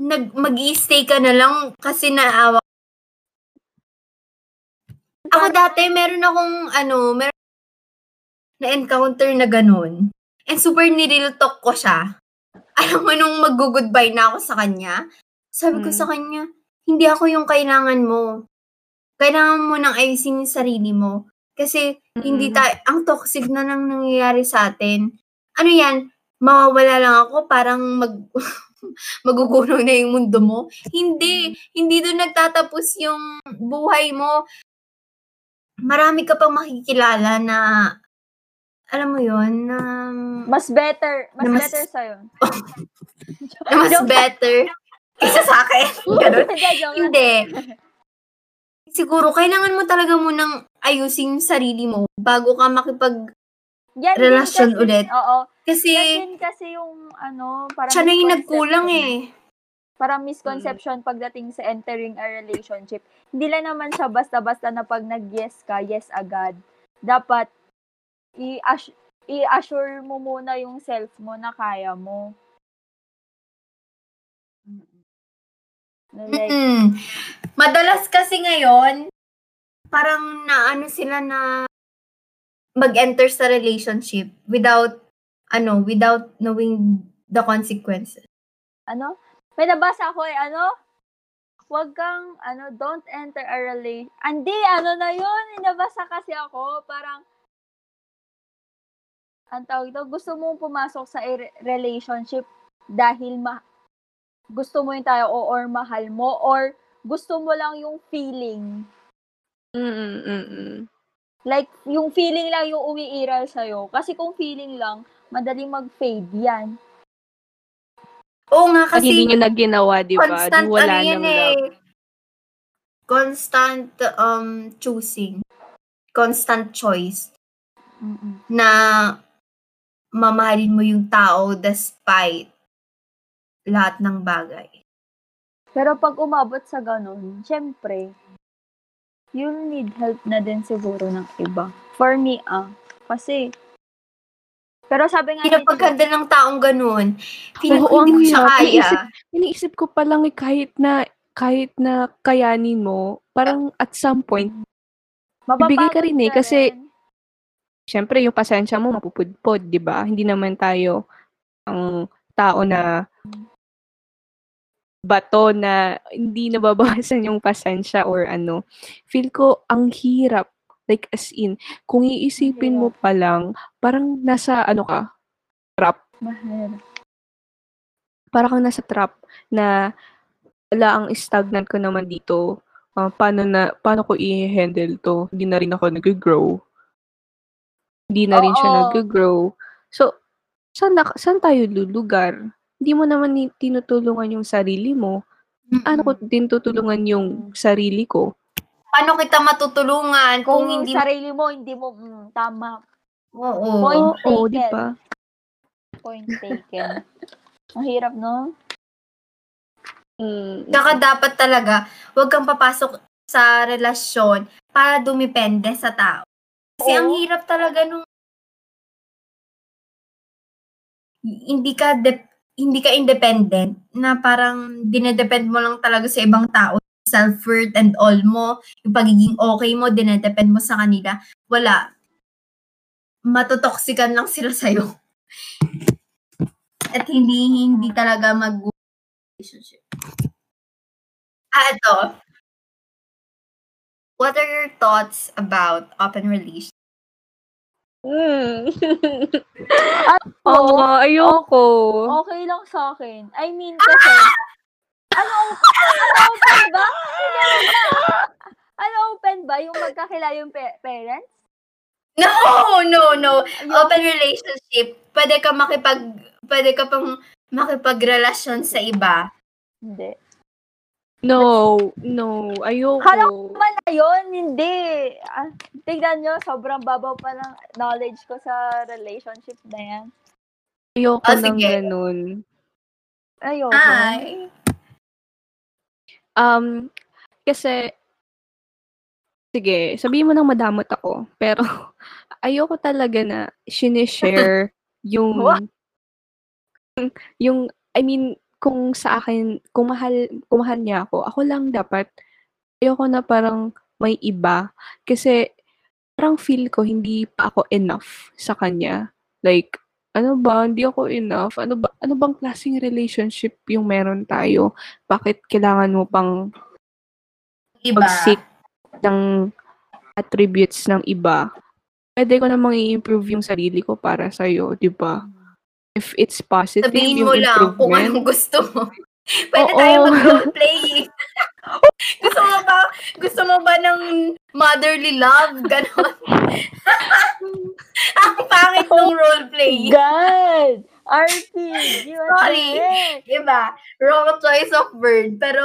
nag mag stay ka na lang kasi naawa. Ako dati, meron akong, ano, meron na-encounter na gano'n. And super niril talk ko siya. Alam mo, nung mag-goodbye na ako sa kanya, sabi ko Mm. sa kanya, hindi ako yung kailangan mo. Kailangan mo nang ayusin yung sarili mo. Kasi hindi Mm. tayo, ang toxic na nang nangyayari sa atin. Ano yan, mawawala lang ako, parang mag, magugunaw na yung mundo mo. Hindi, hindi doon nagtatapos yung buhay mo. Marami ka pang makikilala na, alam mo yon na, Mas better. Mas, mas- better sa'yo. na mas better kaysa sa akin. Ganun. Hindi. Siguro, kailangan mo talaga munang ayusin yung sarili mo bago ka makipag... Yan Relasyon kasi- ulit. Oo. Kasi, Yan kasi yung, ano, parang siya na yung nagkulang eh. Parang misconception pagdating sa entering a relationship. Hindi lang naman siya basta-basta na pag nag-yes ka, yes agad. Dapat, i-ass- i-assure mo muna yung self mo na kaya mo. Na like, Mm. Madalas kasi ngayon, parang naano sila na mag-enter sa relationship without, ano, without knowing the consequences. ano? May nabasa ako eh, ano? Huwag kang, ano, don't enter a relation. Hindi, ano na yun? Nabasa kasi ako, parang, ang tawag ito, gusto mong pumasok sa relationship dahil ma gusto mo yung tayo o or mahal mo or gusto mo lang yung feeling. Mm, mm, mm. Like, yung feeling lang yung umiiral sa'yo. Kasi kung feeling lang, madaling mag-fade yan. Oo nga Pag hindi kasi, nyo na ginawa, di ba? Di constant, wala ano yan eh, love. constant um, choosing. Constant choice. Mm-mm. na mamahalin mo yung tao despite lahat ng bagay. Pero pag umabot sa ganun, syempre, you'll need help na din siguro ng iba. For me, ah. Kasi, pero sabi nga pagkanda ng taong ganun, feeling ko hindi ko siya kaya. Iniisip- Iniisip ko pa lang eh, kahit na kahit na kayanin mo, parang at some point, bibigay ka rin eh, ka kasi- rin. Syempre yung pasensya mo mapupudpod, di ba? Hindi naman tayo ang tao na bato na hindi nababawasan yung pasensya or ano. Feel ko ang hirap. Like as in, kung iisipin mo pa lang, parang nasa ano ka, trap. Mahal. Parang kang nasa trap na wala ang stagnant ko naman dito. Ah, paano na paano ko i-handle to? Hindi na rin ako nag-grow. Hindi na rin siya Oo. nag-grow. So, saan, na, saan tayo lulugar? Hindi mo naman ni- tinutulungan yung sarili mo. Ano ko din tutulungan yung sarili ko? Paano kita matutulungan kung, Kung hindi sarili mo, hindi mo, mm, tama. Oo. Point Oo, taken. di ba? Point taken. Ang hirap, no? Mm, Kaka dapat talaga, huwag kang papasok sa relasyon para dumipende sa tao. Kasi ang Oo. hirap talaga nung hindi ka dep- hindi ka independent na parang dinedepend mo lang talaga sa ibang tao self-worth and all mo yung pagiging okay mo dinedepend mo sa kanila wala. Matotoxican lang sila sa'yo. At hindi hindi talaga mag relationship. Ah ito what are your thoughts about open relationship Hmm. Oo. Oo, ayoko. Okay lang sa akin. I mean, kasi, ano, ano open ba? Ano open ba? Yung magkakilala yung pa- parents? No, no, no. Open relationship. Pwede ka makipag pwede ka pang makipagrelasyon sa iba. Hindi. No, no, ayoko. Kala ko naman na yun, hindi. Ah, tignan nyo, sobrang babaw pa ng knowledge ko sa relationship na yan. Ayoko Ah, ng sige. ganun. Ayoko. Ay. Um, kasi, sige, sabihin mo nang madamot ako, pero ayoko talaga na sinishare yung, yung, I mean, kung sa akin, kung mahal, kung mahal niya ako, ako lang dapat, ayoko na parang may iba. Kasi, parang feel ko hindi pa ako enough sa kanya. Like, ano ba, hindi ako enough? Ano ba, ano bang klaseng relationship yung meron tayo? Bakit kailangan mo pang Iba. mag-seek ng attributes ng iba? Pwede ko namang i-improve yung sarili ko para sa'yo, di ba? If it's positive, Sabihin mo lang kung anong gusto mo. Pwede Oo. tayo mag-roleplay. gusto mo ba, gusto mo ba ng motherly love? Ganon. Ang pangit ng roleplay. God! RP! You are Sorry. Diba? Wrong choice of word. Pero,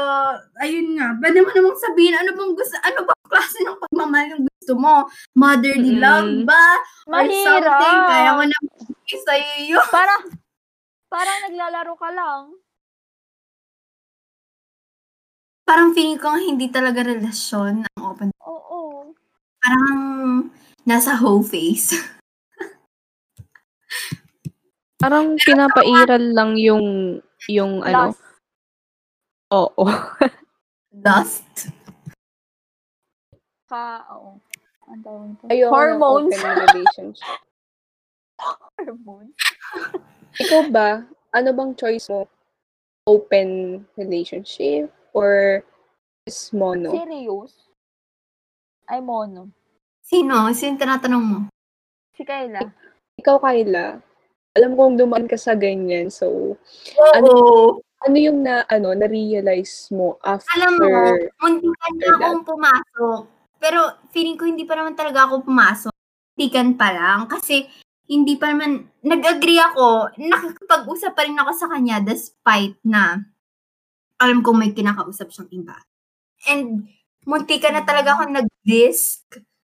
ayun nga. Pwede mo namang sabihin, ano bang gusto, ano bang klase ng pagmamahal yung gusto mo? Motherly Mm. love ba? Or Mahirap. something? Kaya mo na sa'yo yun. Parang, parang naglalaro ka lang. Parang feeling ko hindi talaga relasyon ang open. Oo. Parang nasa whole face. Parang pinapairal lang yung, yung ano, Last. oo. Dust. Ka, oo. Ang tawag Hormones. open relationship. Hormones. Ikaw ba, ano bang choice mo? Open relationship or is mono? Serious? Ay, mono. Sino? Sino tinatanong mo? Si Kayla. Ikaw, Kyla, alam kong dumaan ka sa ganyan. So, Oo. ano yung na, ano, na-realize mo after? Alam mo, muntikan na akong pumasok. Pero feeling ko hindi pa naman talaga ako pumasok. Muntikan pa lang. Kasi hindi pa naman, nag-agree ako, nakikipag-usap pa rin ako sa kanya despite na alam kong may kinakausap siyang iba. And muntikan na talaga ako nag-disc,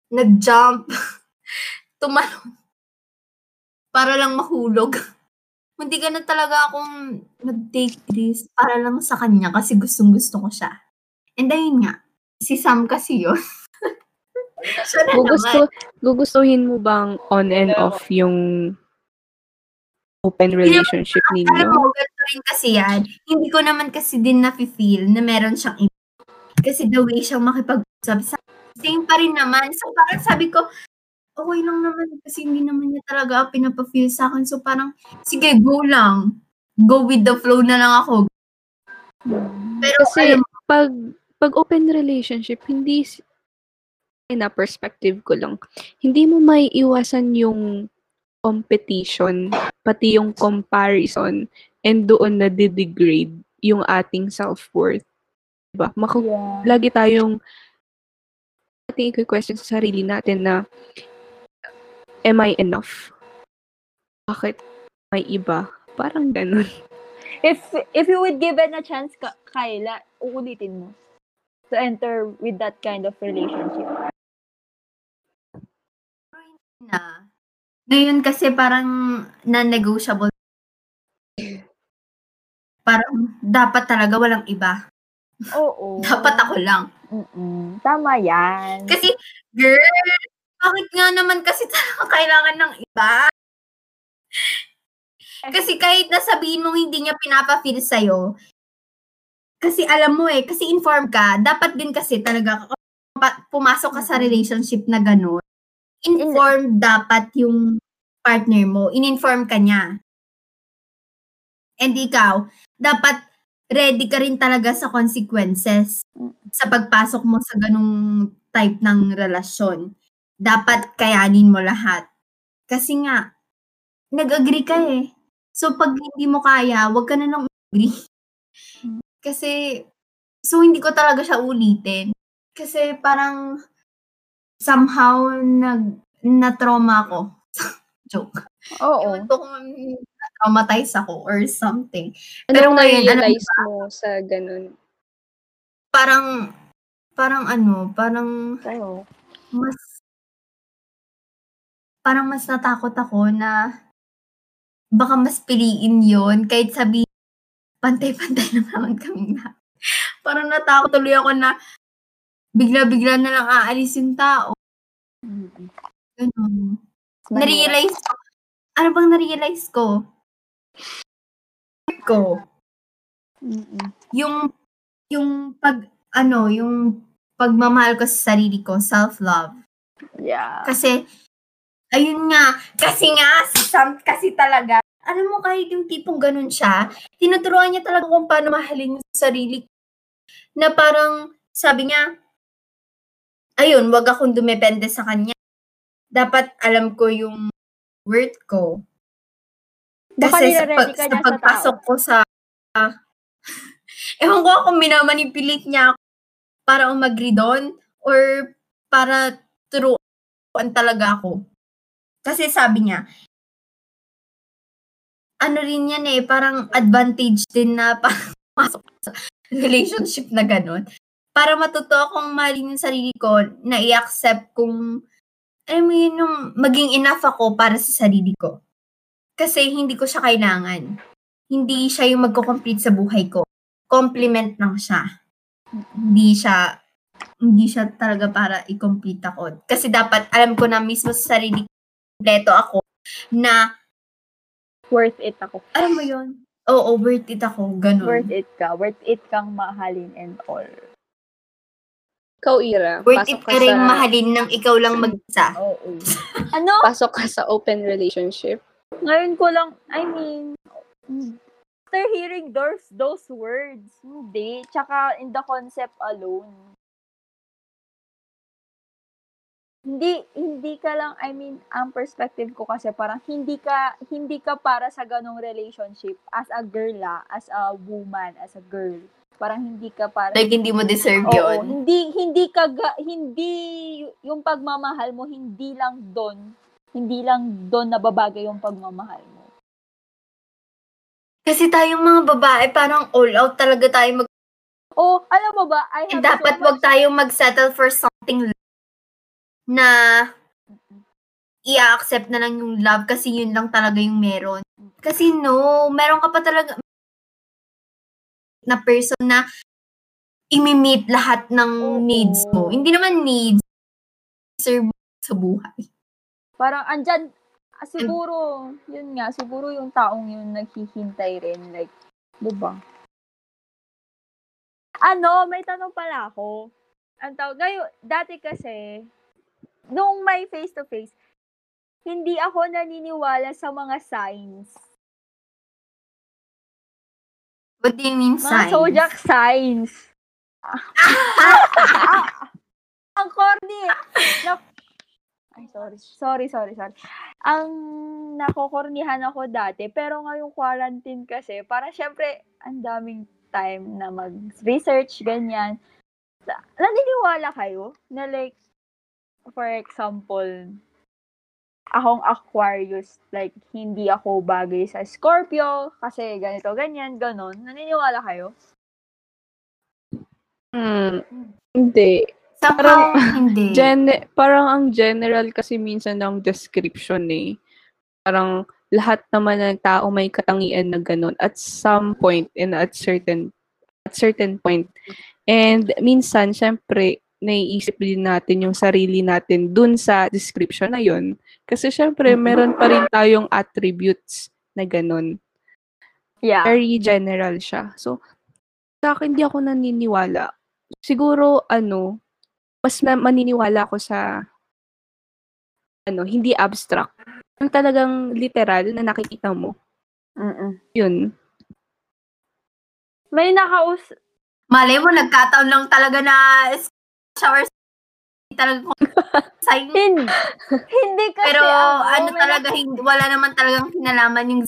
nag-jump, tumalon. Para lang mahulog. Muntikan na talaga akong nag-take risk para lang sa kanya kasi gustong gusto ko siya. And ayun nga, si Sam kasi yun. Siya na Gugusto, gugustuhin mo bang on and off yung open relationship Alam ninyo? mo, ganito rin kasi yan. Hindi ko naman kasi din na-feel na meron siyang iba. Kasi the way siyang makipag-usap sa same pa rin naman. So parang sabi ko, okay lang naman kasi hindi naman niya talaga pinapa-feel sa akin. So parang, sige, go lang. Go with the flow na lang ako. Pero Kasi alam pag pag open relationship, hindi na perspective ko lang. Hindi mo may iwasan yung competition, pati yung comparison, and doon na degrade yung ating self-worth. Diba? Maku- Yeah. lagi tayong ating i-question sa sarili natin na am I enough? Bakit may iba? Parang ganun. If if you would given a chance, ka, Kayla, uulitin mo to enter with that kind of relationship. Na. Ngayon kasi parang non-negotiable. Parang dapat talaga walang iba. Oo. Dapat ako lang. Mm-mm. Tama yan. Kasi, girl, bakit nga naman kasi talaga kailangan ng iba? Kasi kahit nasabihin mong hindi niya pinapa-feel sa'yo, kasi alam mo eh, kasi inform ka, dapat din kasi talaga pumasok ka sa relationship na gano'n, informed dapat yung partner mo. In-inform ka niya. And ikaw, dapat ready ka rin talaga sa consequences sa pagpasok mo sa ganung type ng relasyon. Dapat kayanin mo lahat. Kasi nga, nag-agree ka eh. So, pag hindi mo kaya, wag ka na nang agree. Kasi, so hindi ko talaga siya ulitin. Kasi parang, somehow, nag, na-trauma ako. Joke. Oo. Ewan ko kung na-traumatize ako or something. Anong ngayon, ano na-realize mo sa ganun? Parang, parang ano, parang Tayo. mas, parang mas natakot ako na baka mas piliin yon kahit sabi pantay-pantay na naman kami na. Parang natakot tuloy ako na bigla-bigla na lang aalis yung tao. Ganun. Na-realize ko. Ano bang na-realize ko? Ko. Yung, yung pag, ano, yung pagmamahal ko sa sarili ko, self-love. Yeah. Kasi, ayun nga, kasi nga, Sam, kasi talaga, alam mo kahit yung tipong ganun siya, tinuturuan niya talaga kung paano mahalin yung sarili ko. Na parang, sabi niya, ayun, wag akong dumepende sa kanya. Dapat alam ko yung worth ko. Kasi sa, pag, sa na sa pagpasok ko sa, ewan ko kung minamanipulate niya ako para umagri doon or para turuan talaga ako. Kasi sabi niya, ano rin yan eh, parang advantage din na pasok sa relationship na ganun. Para matuto akong mahalin yung sarili ko na i-accept kung, alam mo yun, yung maging enough ako para sa sarili ko. Kasi hindi ko siya kailangan. Hindi siya yung magko-complete sa buhay ko. Compliment lang siya. Hindi siya, hindi siya talaga para i-complete ako. Kasi dapat, alam ko na mismo sa sarili ko, kompleto ako, na Worth it ako. alam mo yun? Oo, worth it ako. Ganun. Worth it ka. Worth it kang mahalin and all. Ikaw, Ira, Worth pasok it ka rin sa, mahalin ng ikaw lang mag-isa. Oo. ano? pasok ka sa open relationship. Ngayon ko lang, I mean, after hearing those, those words, hindi. Tsaka in the concept alone. Hindi, hindi ka lang, I mean, ang perspective ko kasi parang hindi ka, hindi ka para sa ganong relationship as a girl ah, as a woman, as a girl. Parang hindi ka para Like, hindi mo deserve Oo, yun. hindi hindi ka ga- hindi yung pagmamahal mo hindi lang doon. Hindi lang doon nababagay yung pagmamahal mo. Kasi tayong mga babae, parang all out talaga tayo mag- Oh, alam mo ba, I have Dapat so wag much, tayong mag-settle for something na i-accept na lang yung love kasi yun lang talaga yung meron. Kasi no, meron ka pa talaga na person na imi-meet lahat ng needs mo. Hindi naman needs, serve sa buhay. parang andyan ah, siguro, yun nga, siguro yung taong yun naghihintay rin like, 'di ba? Ano, may tanong pala ako. Ang tawag, ngayon, dati kasi, nung may face-to-face, hindi ako naniniwala sa mga signs. What do you mean Mga signs? zodiac signs. Ang corny. Na- Ay, sorry. Sorry, sorry, sorry. Ang nakokornihan ako dati, pero ngayong quarantine kasi, para syempre, ang daming time na mag-research, ganyan. Naniniwala kayo na like, for example, akong Aquarius, like, hindi ako bagay sa Scorpio, kasi ganito, ganyan, ganon. Naniniwala kayo? Hmm. Hindi. Somehow, hindi. Gen- parang ang general kasi minsan ng description eh. Parang lahat naman ng tao may katangian na ganun at some point and at certain at certain point. And minsan, syempre, naiisip din natin yung sarili natin dun sa description na yun. Kasi syempre, meron pa rin tayong attributes na ganun. Yeah. Very general siya. So, sa akin, di ako naniniwala. Siguro, ano, mas na- maniniwala ako sa, ano, hindi abstract. Yung talagang literal na nakikita mo. Mm-mm. Yun. May nakaus... Malay mo, nagkataon lang talaga na shower talaga kung sign. Hindi, hindi kasi Pero ako, ano talaga, hindi, wala naman talagang kinalaman yung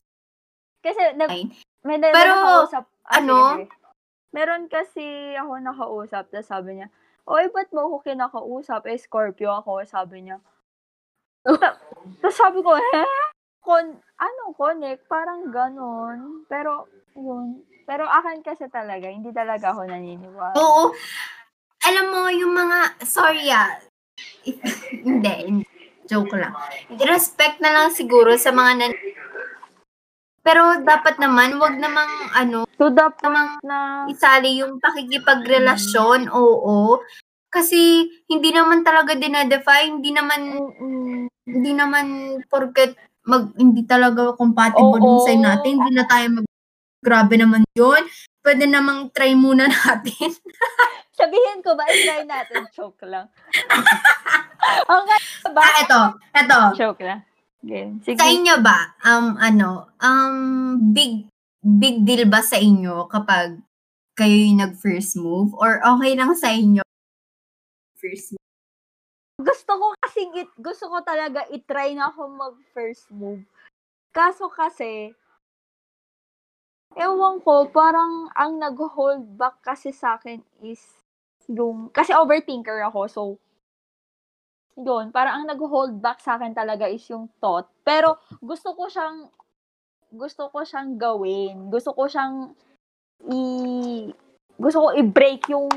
Kasi sign. may na, Pero, nakausap. ano? sige. Meron kasi ako nakausap, tapos sabi niya, Oy, ba't mo ako kinakausap? Eh, Scorpio ako, sabi niya. Ta- Tapos sabi ko, eh, kon, ano, connect, parang ganon. Pero, yun. Pero akin kasi talaga, hindi talaga ako naniniwala. Oo. Alam mo, yung mga, sorry ah, hindi, hindi, joke lang. Respect na lang siguro sa mga nan... Pero dapat naman, wag namang, ano, To the namang na, isali yung pakikipagrelasyon, oo. Kasi hindi naman talaga dinadefine, hindi naman Mm-mm. hindi naman porket mag hindi talaga compatible Oo. yung sign natin, hindi na tayo mag grabe naman yun. Pwede namang try muna natin. sabihin ko ba, try natin, joke lang. okay ba? ah, eto, eto. Joke lang. Game. Sige. Sa inyo ba, um, ano, um, big, big deal ba sa inyo kapag kayo yung nag-first move? Or okay lang sa inyo first move? gusto ko kasi gusto ko talaga i-try na ako mag first move. Kaso kasi ewan ko, parang ang nag-hold back kasi sa akin is yung kasi overthinker ako, so yun, parang ang nag-hold back sa akin talaga is yung thought. Pero gusto ko siyang gusto ko siyang gawin. Gusto ko siyang i gusto ko i-break yung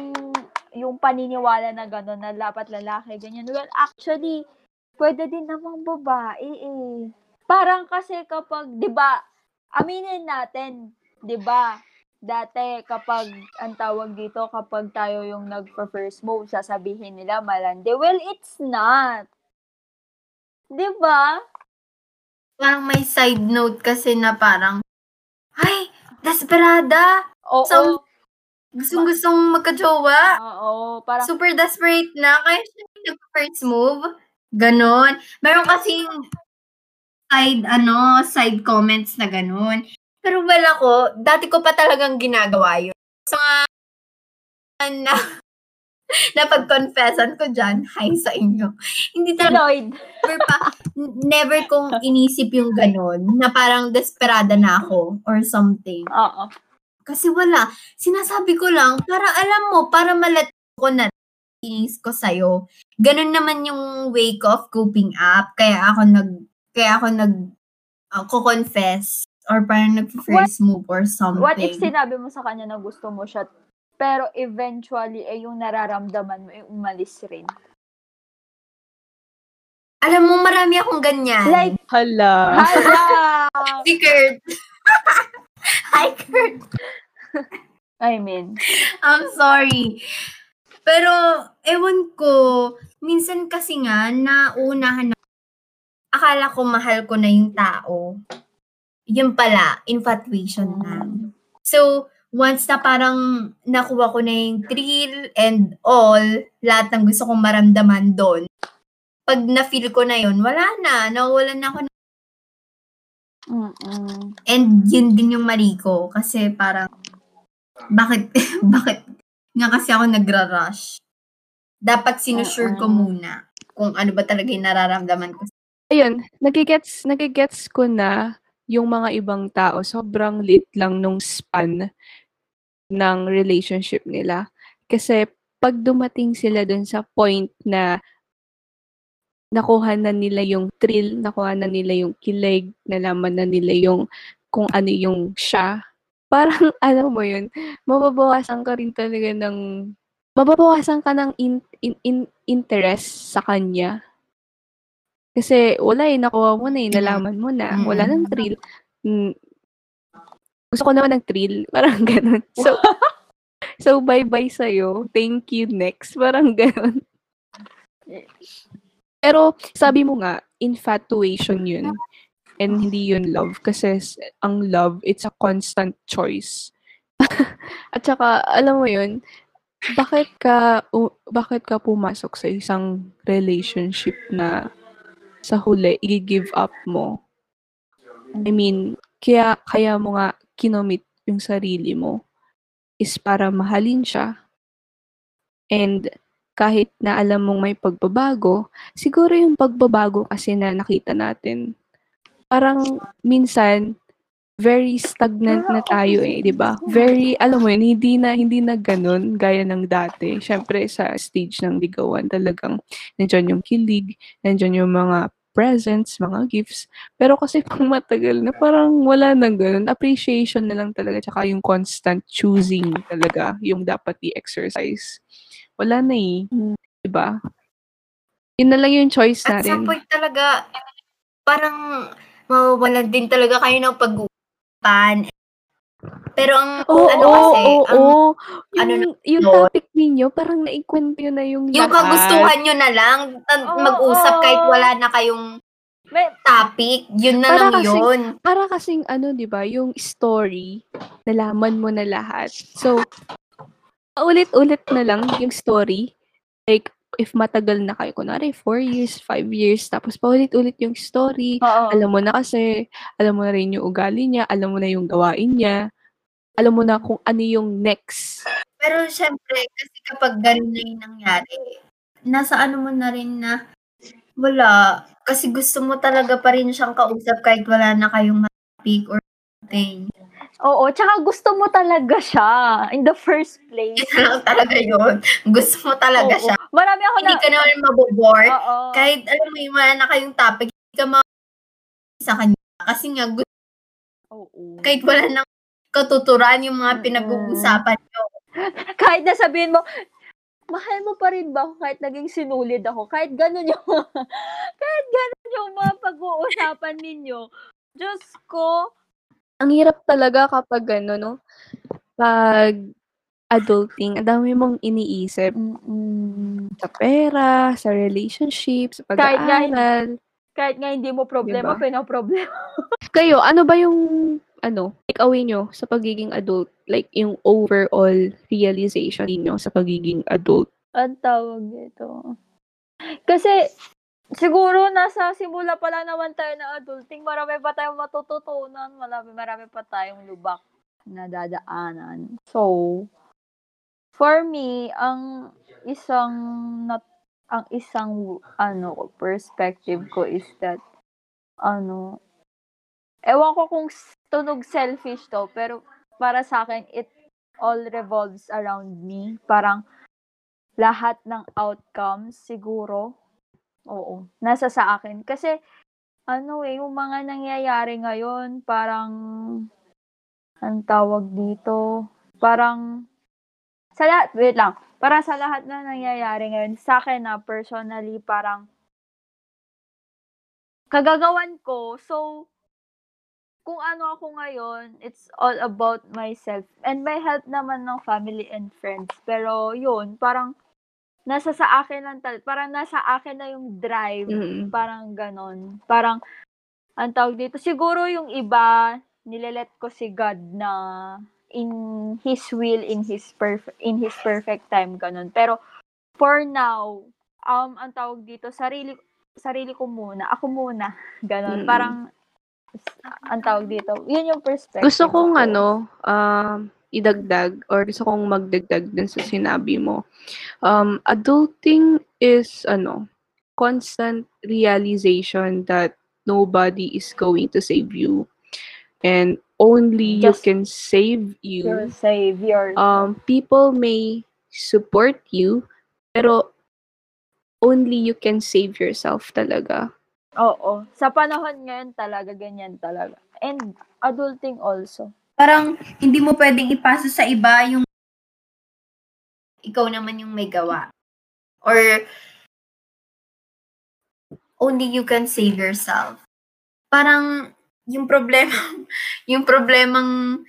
yung paniniwala na gano'n na dapat lalaki, ganyan. Well, actually, pwede din namang babae eh. Parang kasi kapag, di ba, aminin natin, di ba, dati kapag, ang tawag dito, kapag tayo yung nagpa-first move, sasabihin nila malandi. Well, it's not. Di ba? Parang may side note kasi na parang, ay, desperada! Oo. So, Gustong-gustong magka-jowa. oo. Parang, Super desperate na. Kaya siya yung nag-first move. Ganon. Meron kasing side, ano, side comments na ganon. Pero well ako, dati ko pa talagang ginagawa yun. So, nga, na, napag-confessan ko dyan, hi sa inyo. Hindi talaga, Lloyd. never pa, never kong inisip yung ganon, na parang desperada na ako, or something. Oo. Kasi wala. Sinasabi ko lang, para alam mo, para malat ko na feelings ko sa'yo. Ganun naman yung way ko of coping up. Kaya ako nag, kaya ako nag, ako confess or parang nag-first move or something. What if sinabi mo sa kanya na gusto mo siya, pero eventually, eh, yung nararamdaman mo, eh, umalis rin. Alam mo, marami akong ganyan. Like, Hala. hala! si Kurt. Hi, Kurt. I mean, I'm sorry. Pero, ewan ko, minsan kasi nga, naunahan na, akala ko mahal ko na yung tao. Yun pala, infatuation na. So, once na parang nakuha ko na yung thrill and all, lahat ng gusto kong maramdaman doon, pag na-feel ko na yun, wala na. Nawalan na ako. ng- mm And yun din yung mali ko. Kasi parang, bakit, bakit nga kasi ako nagra-rush? Dapat sinusure ko muna kung ano ba talaga yung nararamdaman ko. Ayun, nagigets, nagigets ko na yung mga ibang tao, sobrang lit lang nung span ng relationship nila. Kasi pag dumating sila dun sa point na nakuha na nila yung thrill, nakuha na nila yung kilig, nalaman na nila yung kung ano yung siya, parang alam mo yun, mababawasan ka rin talaga ng, mababawasan ka ng in, in, in- interest sa kanya. Kasi wala eh, nakuha mo na eh, nalaman mo na, wala nang Mm. thrill. Mm, gusto ko naman ng thrill, parang ganun. So, So, bye-bye sa'yo. Thank you, next. Parang ganun. Pero, sabi mo nga, infatuation yun. And hindi yun love. Kasi ang love, it's a constant choice. At saka, alam mo yun, bakit ka, bakit ka pumasok sa isang relationship na sa huli, i-give up mo? I mean, kaya, kaya mo nga kinomit yung sarili mo is para mahalin siya. And kahit na alam mong may pagbabago, siguro yung pagbabago kasi na nakita natin, parang minsan, very stagnant na tayo eh, di ba? Very, alam mo yun, hindi na, hindi na ganun, gaya ng dati. Siyempre, sa stage ng ligawan, talagang nandyan yung kilig, nandyan yung mga presents, mga gifts. Pero kasi pag matagal na, parang wala na ganun. Appreciation na lang talaga, tsaka yung constant choosing talaga, yung dapat i-exercise. Wala na eh. Mm. Diba? Yun na lang yung choice At natin. some point talaga, parang mawawalan din talaga kayo ng pag-uupan. Pero ang Oo, ano oo, kasi, oo, ang, oo. ano Yung, yung topic ninyo, parang naikwento nyo na yung yung lahat. kagustuhan nyo na lang, mag-usap oo. kahit wala na kayong May, topic, yun na Para lang kasi- yun. Para kasing ano, di ba, yung story, nalaman mo na lahat. So, ulit-ulit na lang yung story. Like, if matagal na kayo, kunwari, 4 years, 5 years, tapos paulit-ulit yung story, oo. alam mo na kasi, alam mo na rin yung ugali niya, alam mo na yung gawain niya, alam mo na kung ano yung next. Pero syempre, kasi kapag ganun na yung nangyari, nasa ano mo na rin na wala. Kasi gusto mo talaga pa rin siyang kausap kahit wala na kayong topic or something. Oo, tsaka gusto mo talaga siya in the first place. Lang talaga yun. Gusto mo talaga Oo. siya. Marami ako na... Hindi ka naman mabobore. Oo. Kahit alam mo yung na kayong topic, hindi ka ma sa kanya. Kasi nga, gusto, Oo. kahit wala nang katuturan yung mga pinag-uusapan nyo. Kahit na sabihin mo, mahal mo pa rin ba ako kahit naging sinulid ako? Kahit ganun yung, kahit ganun yung mga pag-uusapan ninyo. Diyos ko, Ang hirap talaga kapag ano, no? Pag adulting, ang dami mong iniisip sa pera, sa relationship, sa Kahit nga- pag-aaral. kahit nga hindi mo problema, Diba? pinaproblema. Kayo, ano ba yung ano, take away nyo sa pagiging adult? Like, yung overall realization niyo sa pagiging adult? Ang tawag dito. Kasi, siguro nasa simula pa lang naman tayo na adulting, marami pa tayong matututunan, marami, marami pa tayong lubak na dadaanan. So, for me, ang isang nat ang isang ano perspective ko is that ano ewan ko kung tunog selfish to pero para sa akin it all revolves around me parang lahat ng outcomes siguro oo nasa sa akin kasi ano eh yung mga nangyayari ngayon parang ang tawag dito parang sa lahat wait lang para sa lahat na nangyayari ngayon sa akin na personally parang kagagawan ko so kung ano ako ngayon, it's all about myself. And may help naman ng family and friends. Pero yun, parang nasa sa akin lang tal- parang nasa akin na yung drive. Mm. Parang ganon. Parang, ang tawag dito, siguro yung iba, nilelet ko si God na in His will, in His, perf- in His perfect time, ganon. Pero, for now, um, ang tawag dito, sarili, sarili ko muna, ako muna, ganon. Mm. Parang, ang tawag dito, yun yung perspective. Gusto kong ko. ano, um, idagdag or gusto kong magdagdag dun sa sinabi mo. Um, adulting is ano, constant realization that nobody is going to save you and only you Just can save you. Your savior. Um, people may support you pero only you can save yourself talaga. Oo. Sa panahon ngayon talaga, ganyan talaga. And adulting also. Parang hindi mo pwedeng ipasa sa iba yung ikaw naman yung may gawa. Or only you can save yourself. Parang yung problema, yung problemang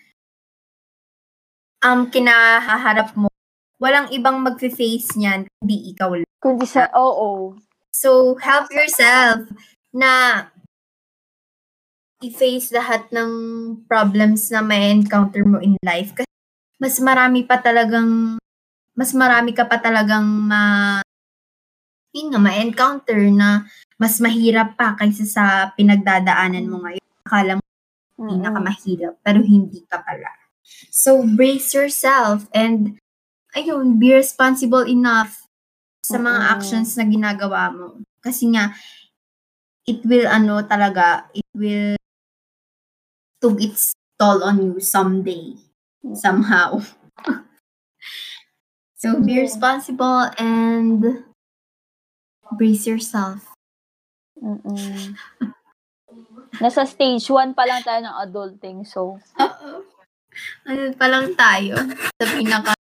um, kinahaharap mo, walang ibang mag-face niyan, kundi ikaw lang. Kundi sa, oo. So, help yourself na i-face lahat ng problems na may encounter mo in life. Kasi mas marami pa talagang, mas marami ka pa talagang ma, yun nga, ma-encounter na mas mahirap pa kaysa sa pinagdadaanan mo ngayon. Akala mo Mm-mm. pinakamahirap, pero hindi ka pala. So, brace yourself and, ayun, be responsible enough sa mga Oo. actions na ginagawa mo. Kasi nga, it will, ano talaga, it will took its toll on you someday. Somehow. so, be responsible and brace yourself. Mm-mm. Nasa stage 1 pa lang tayo ng adulting, so. Oo. Ano pa lang tayo sa pinaka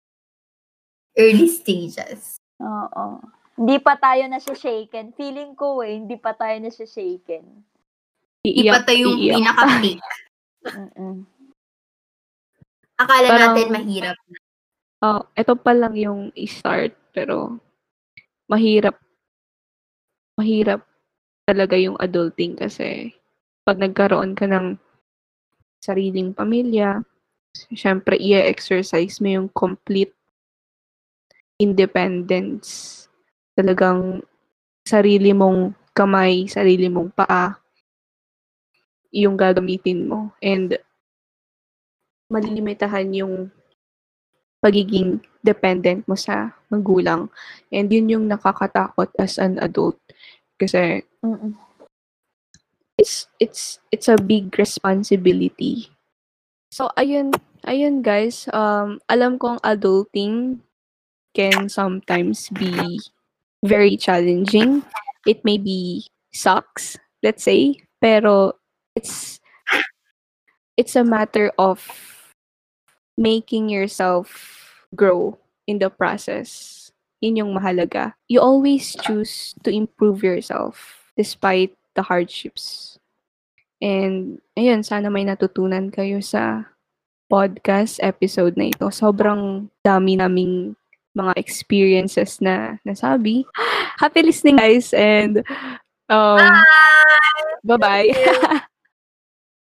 early stages. Oo. Hindi pa tayo na shaken. Feeling ko eh, hindi pa tayo na shaken. Hindi pa tayo yung iiyak. pinaka-peak. Mm-mm. Akala Parang- natin mahirap. Oh, ito pa lang yung start pero mahirap mahirap talaga yung adulting kasi pag nagkaroon ka ng sariling pamilya, syempre i-exercise mo yung complete independence. Talagang sarili mong kamay, sarili mong paa yung gagamitin mo and malilimitahan yung pagiging dependent mo sa magulang. And yun yung nakakatakot as an adult. Kasi Mm-mm. it's it's it's a big responsibility. So ayun, ayun guys, um alam kong adulting can sometimes be very challenging. It may be sucks, let's say, pero it's it's a matter of making yourself grow in the process. Yun yung mahalaga. You always choose to improve yourself despite the hardships. And, ayun, sana may natutunan kayo sa podcast episode na ito. Sobrang dami naming mga experiences na nasabi. Happy listening, guys, and um, bye-bye. Thank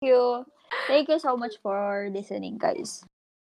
you. Thank you so much for listening, guys.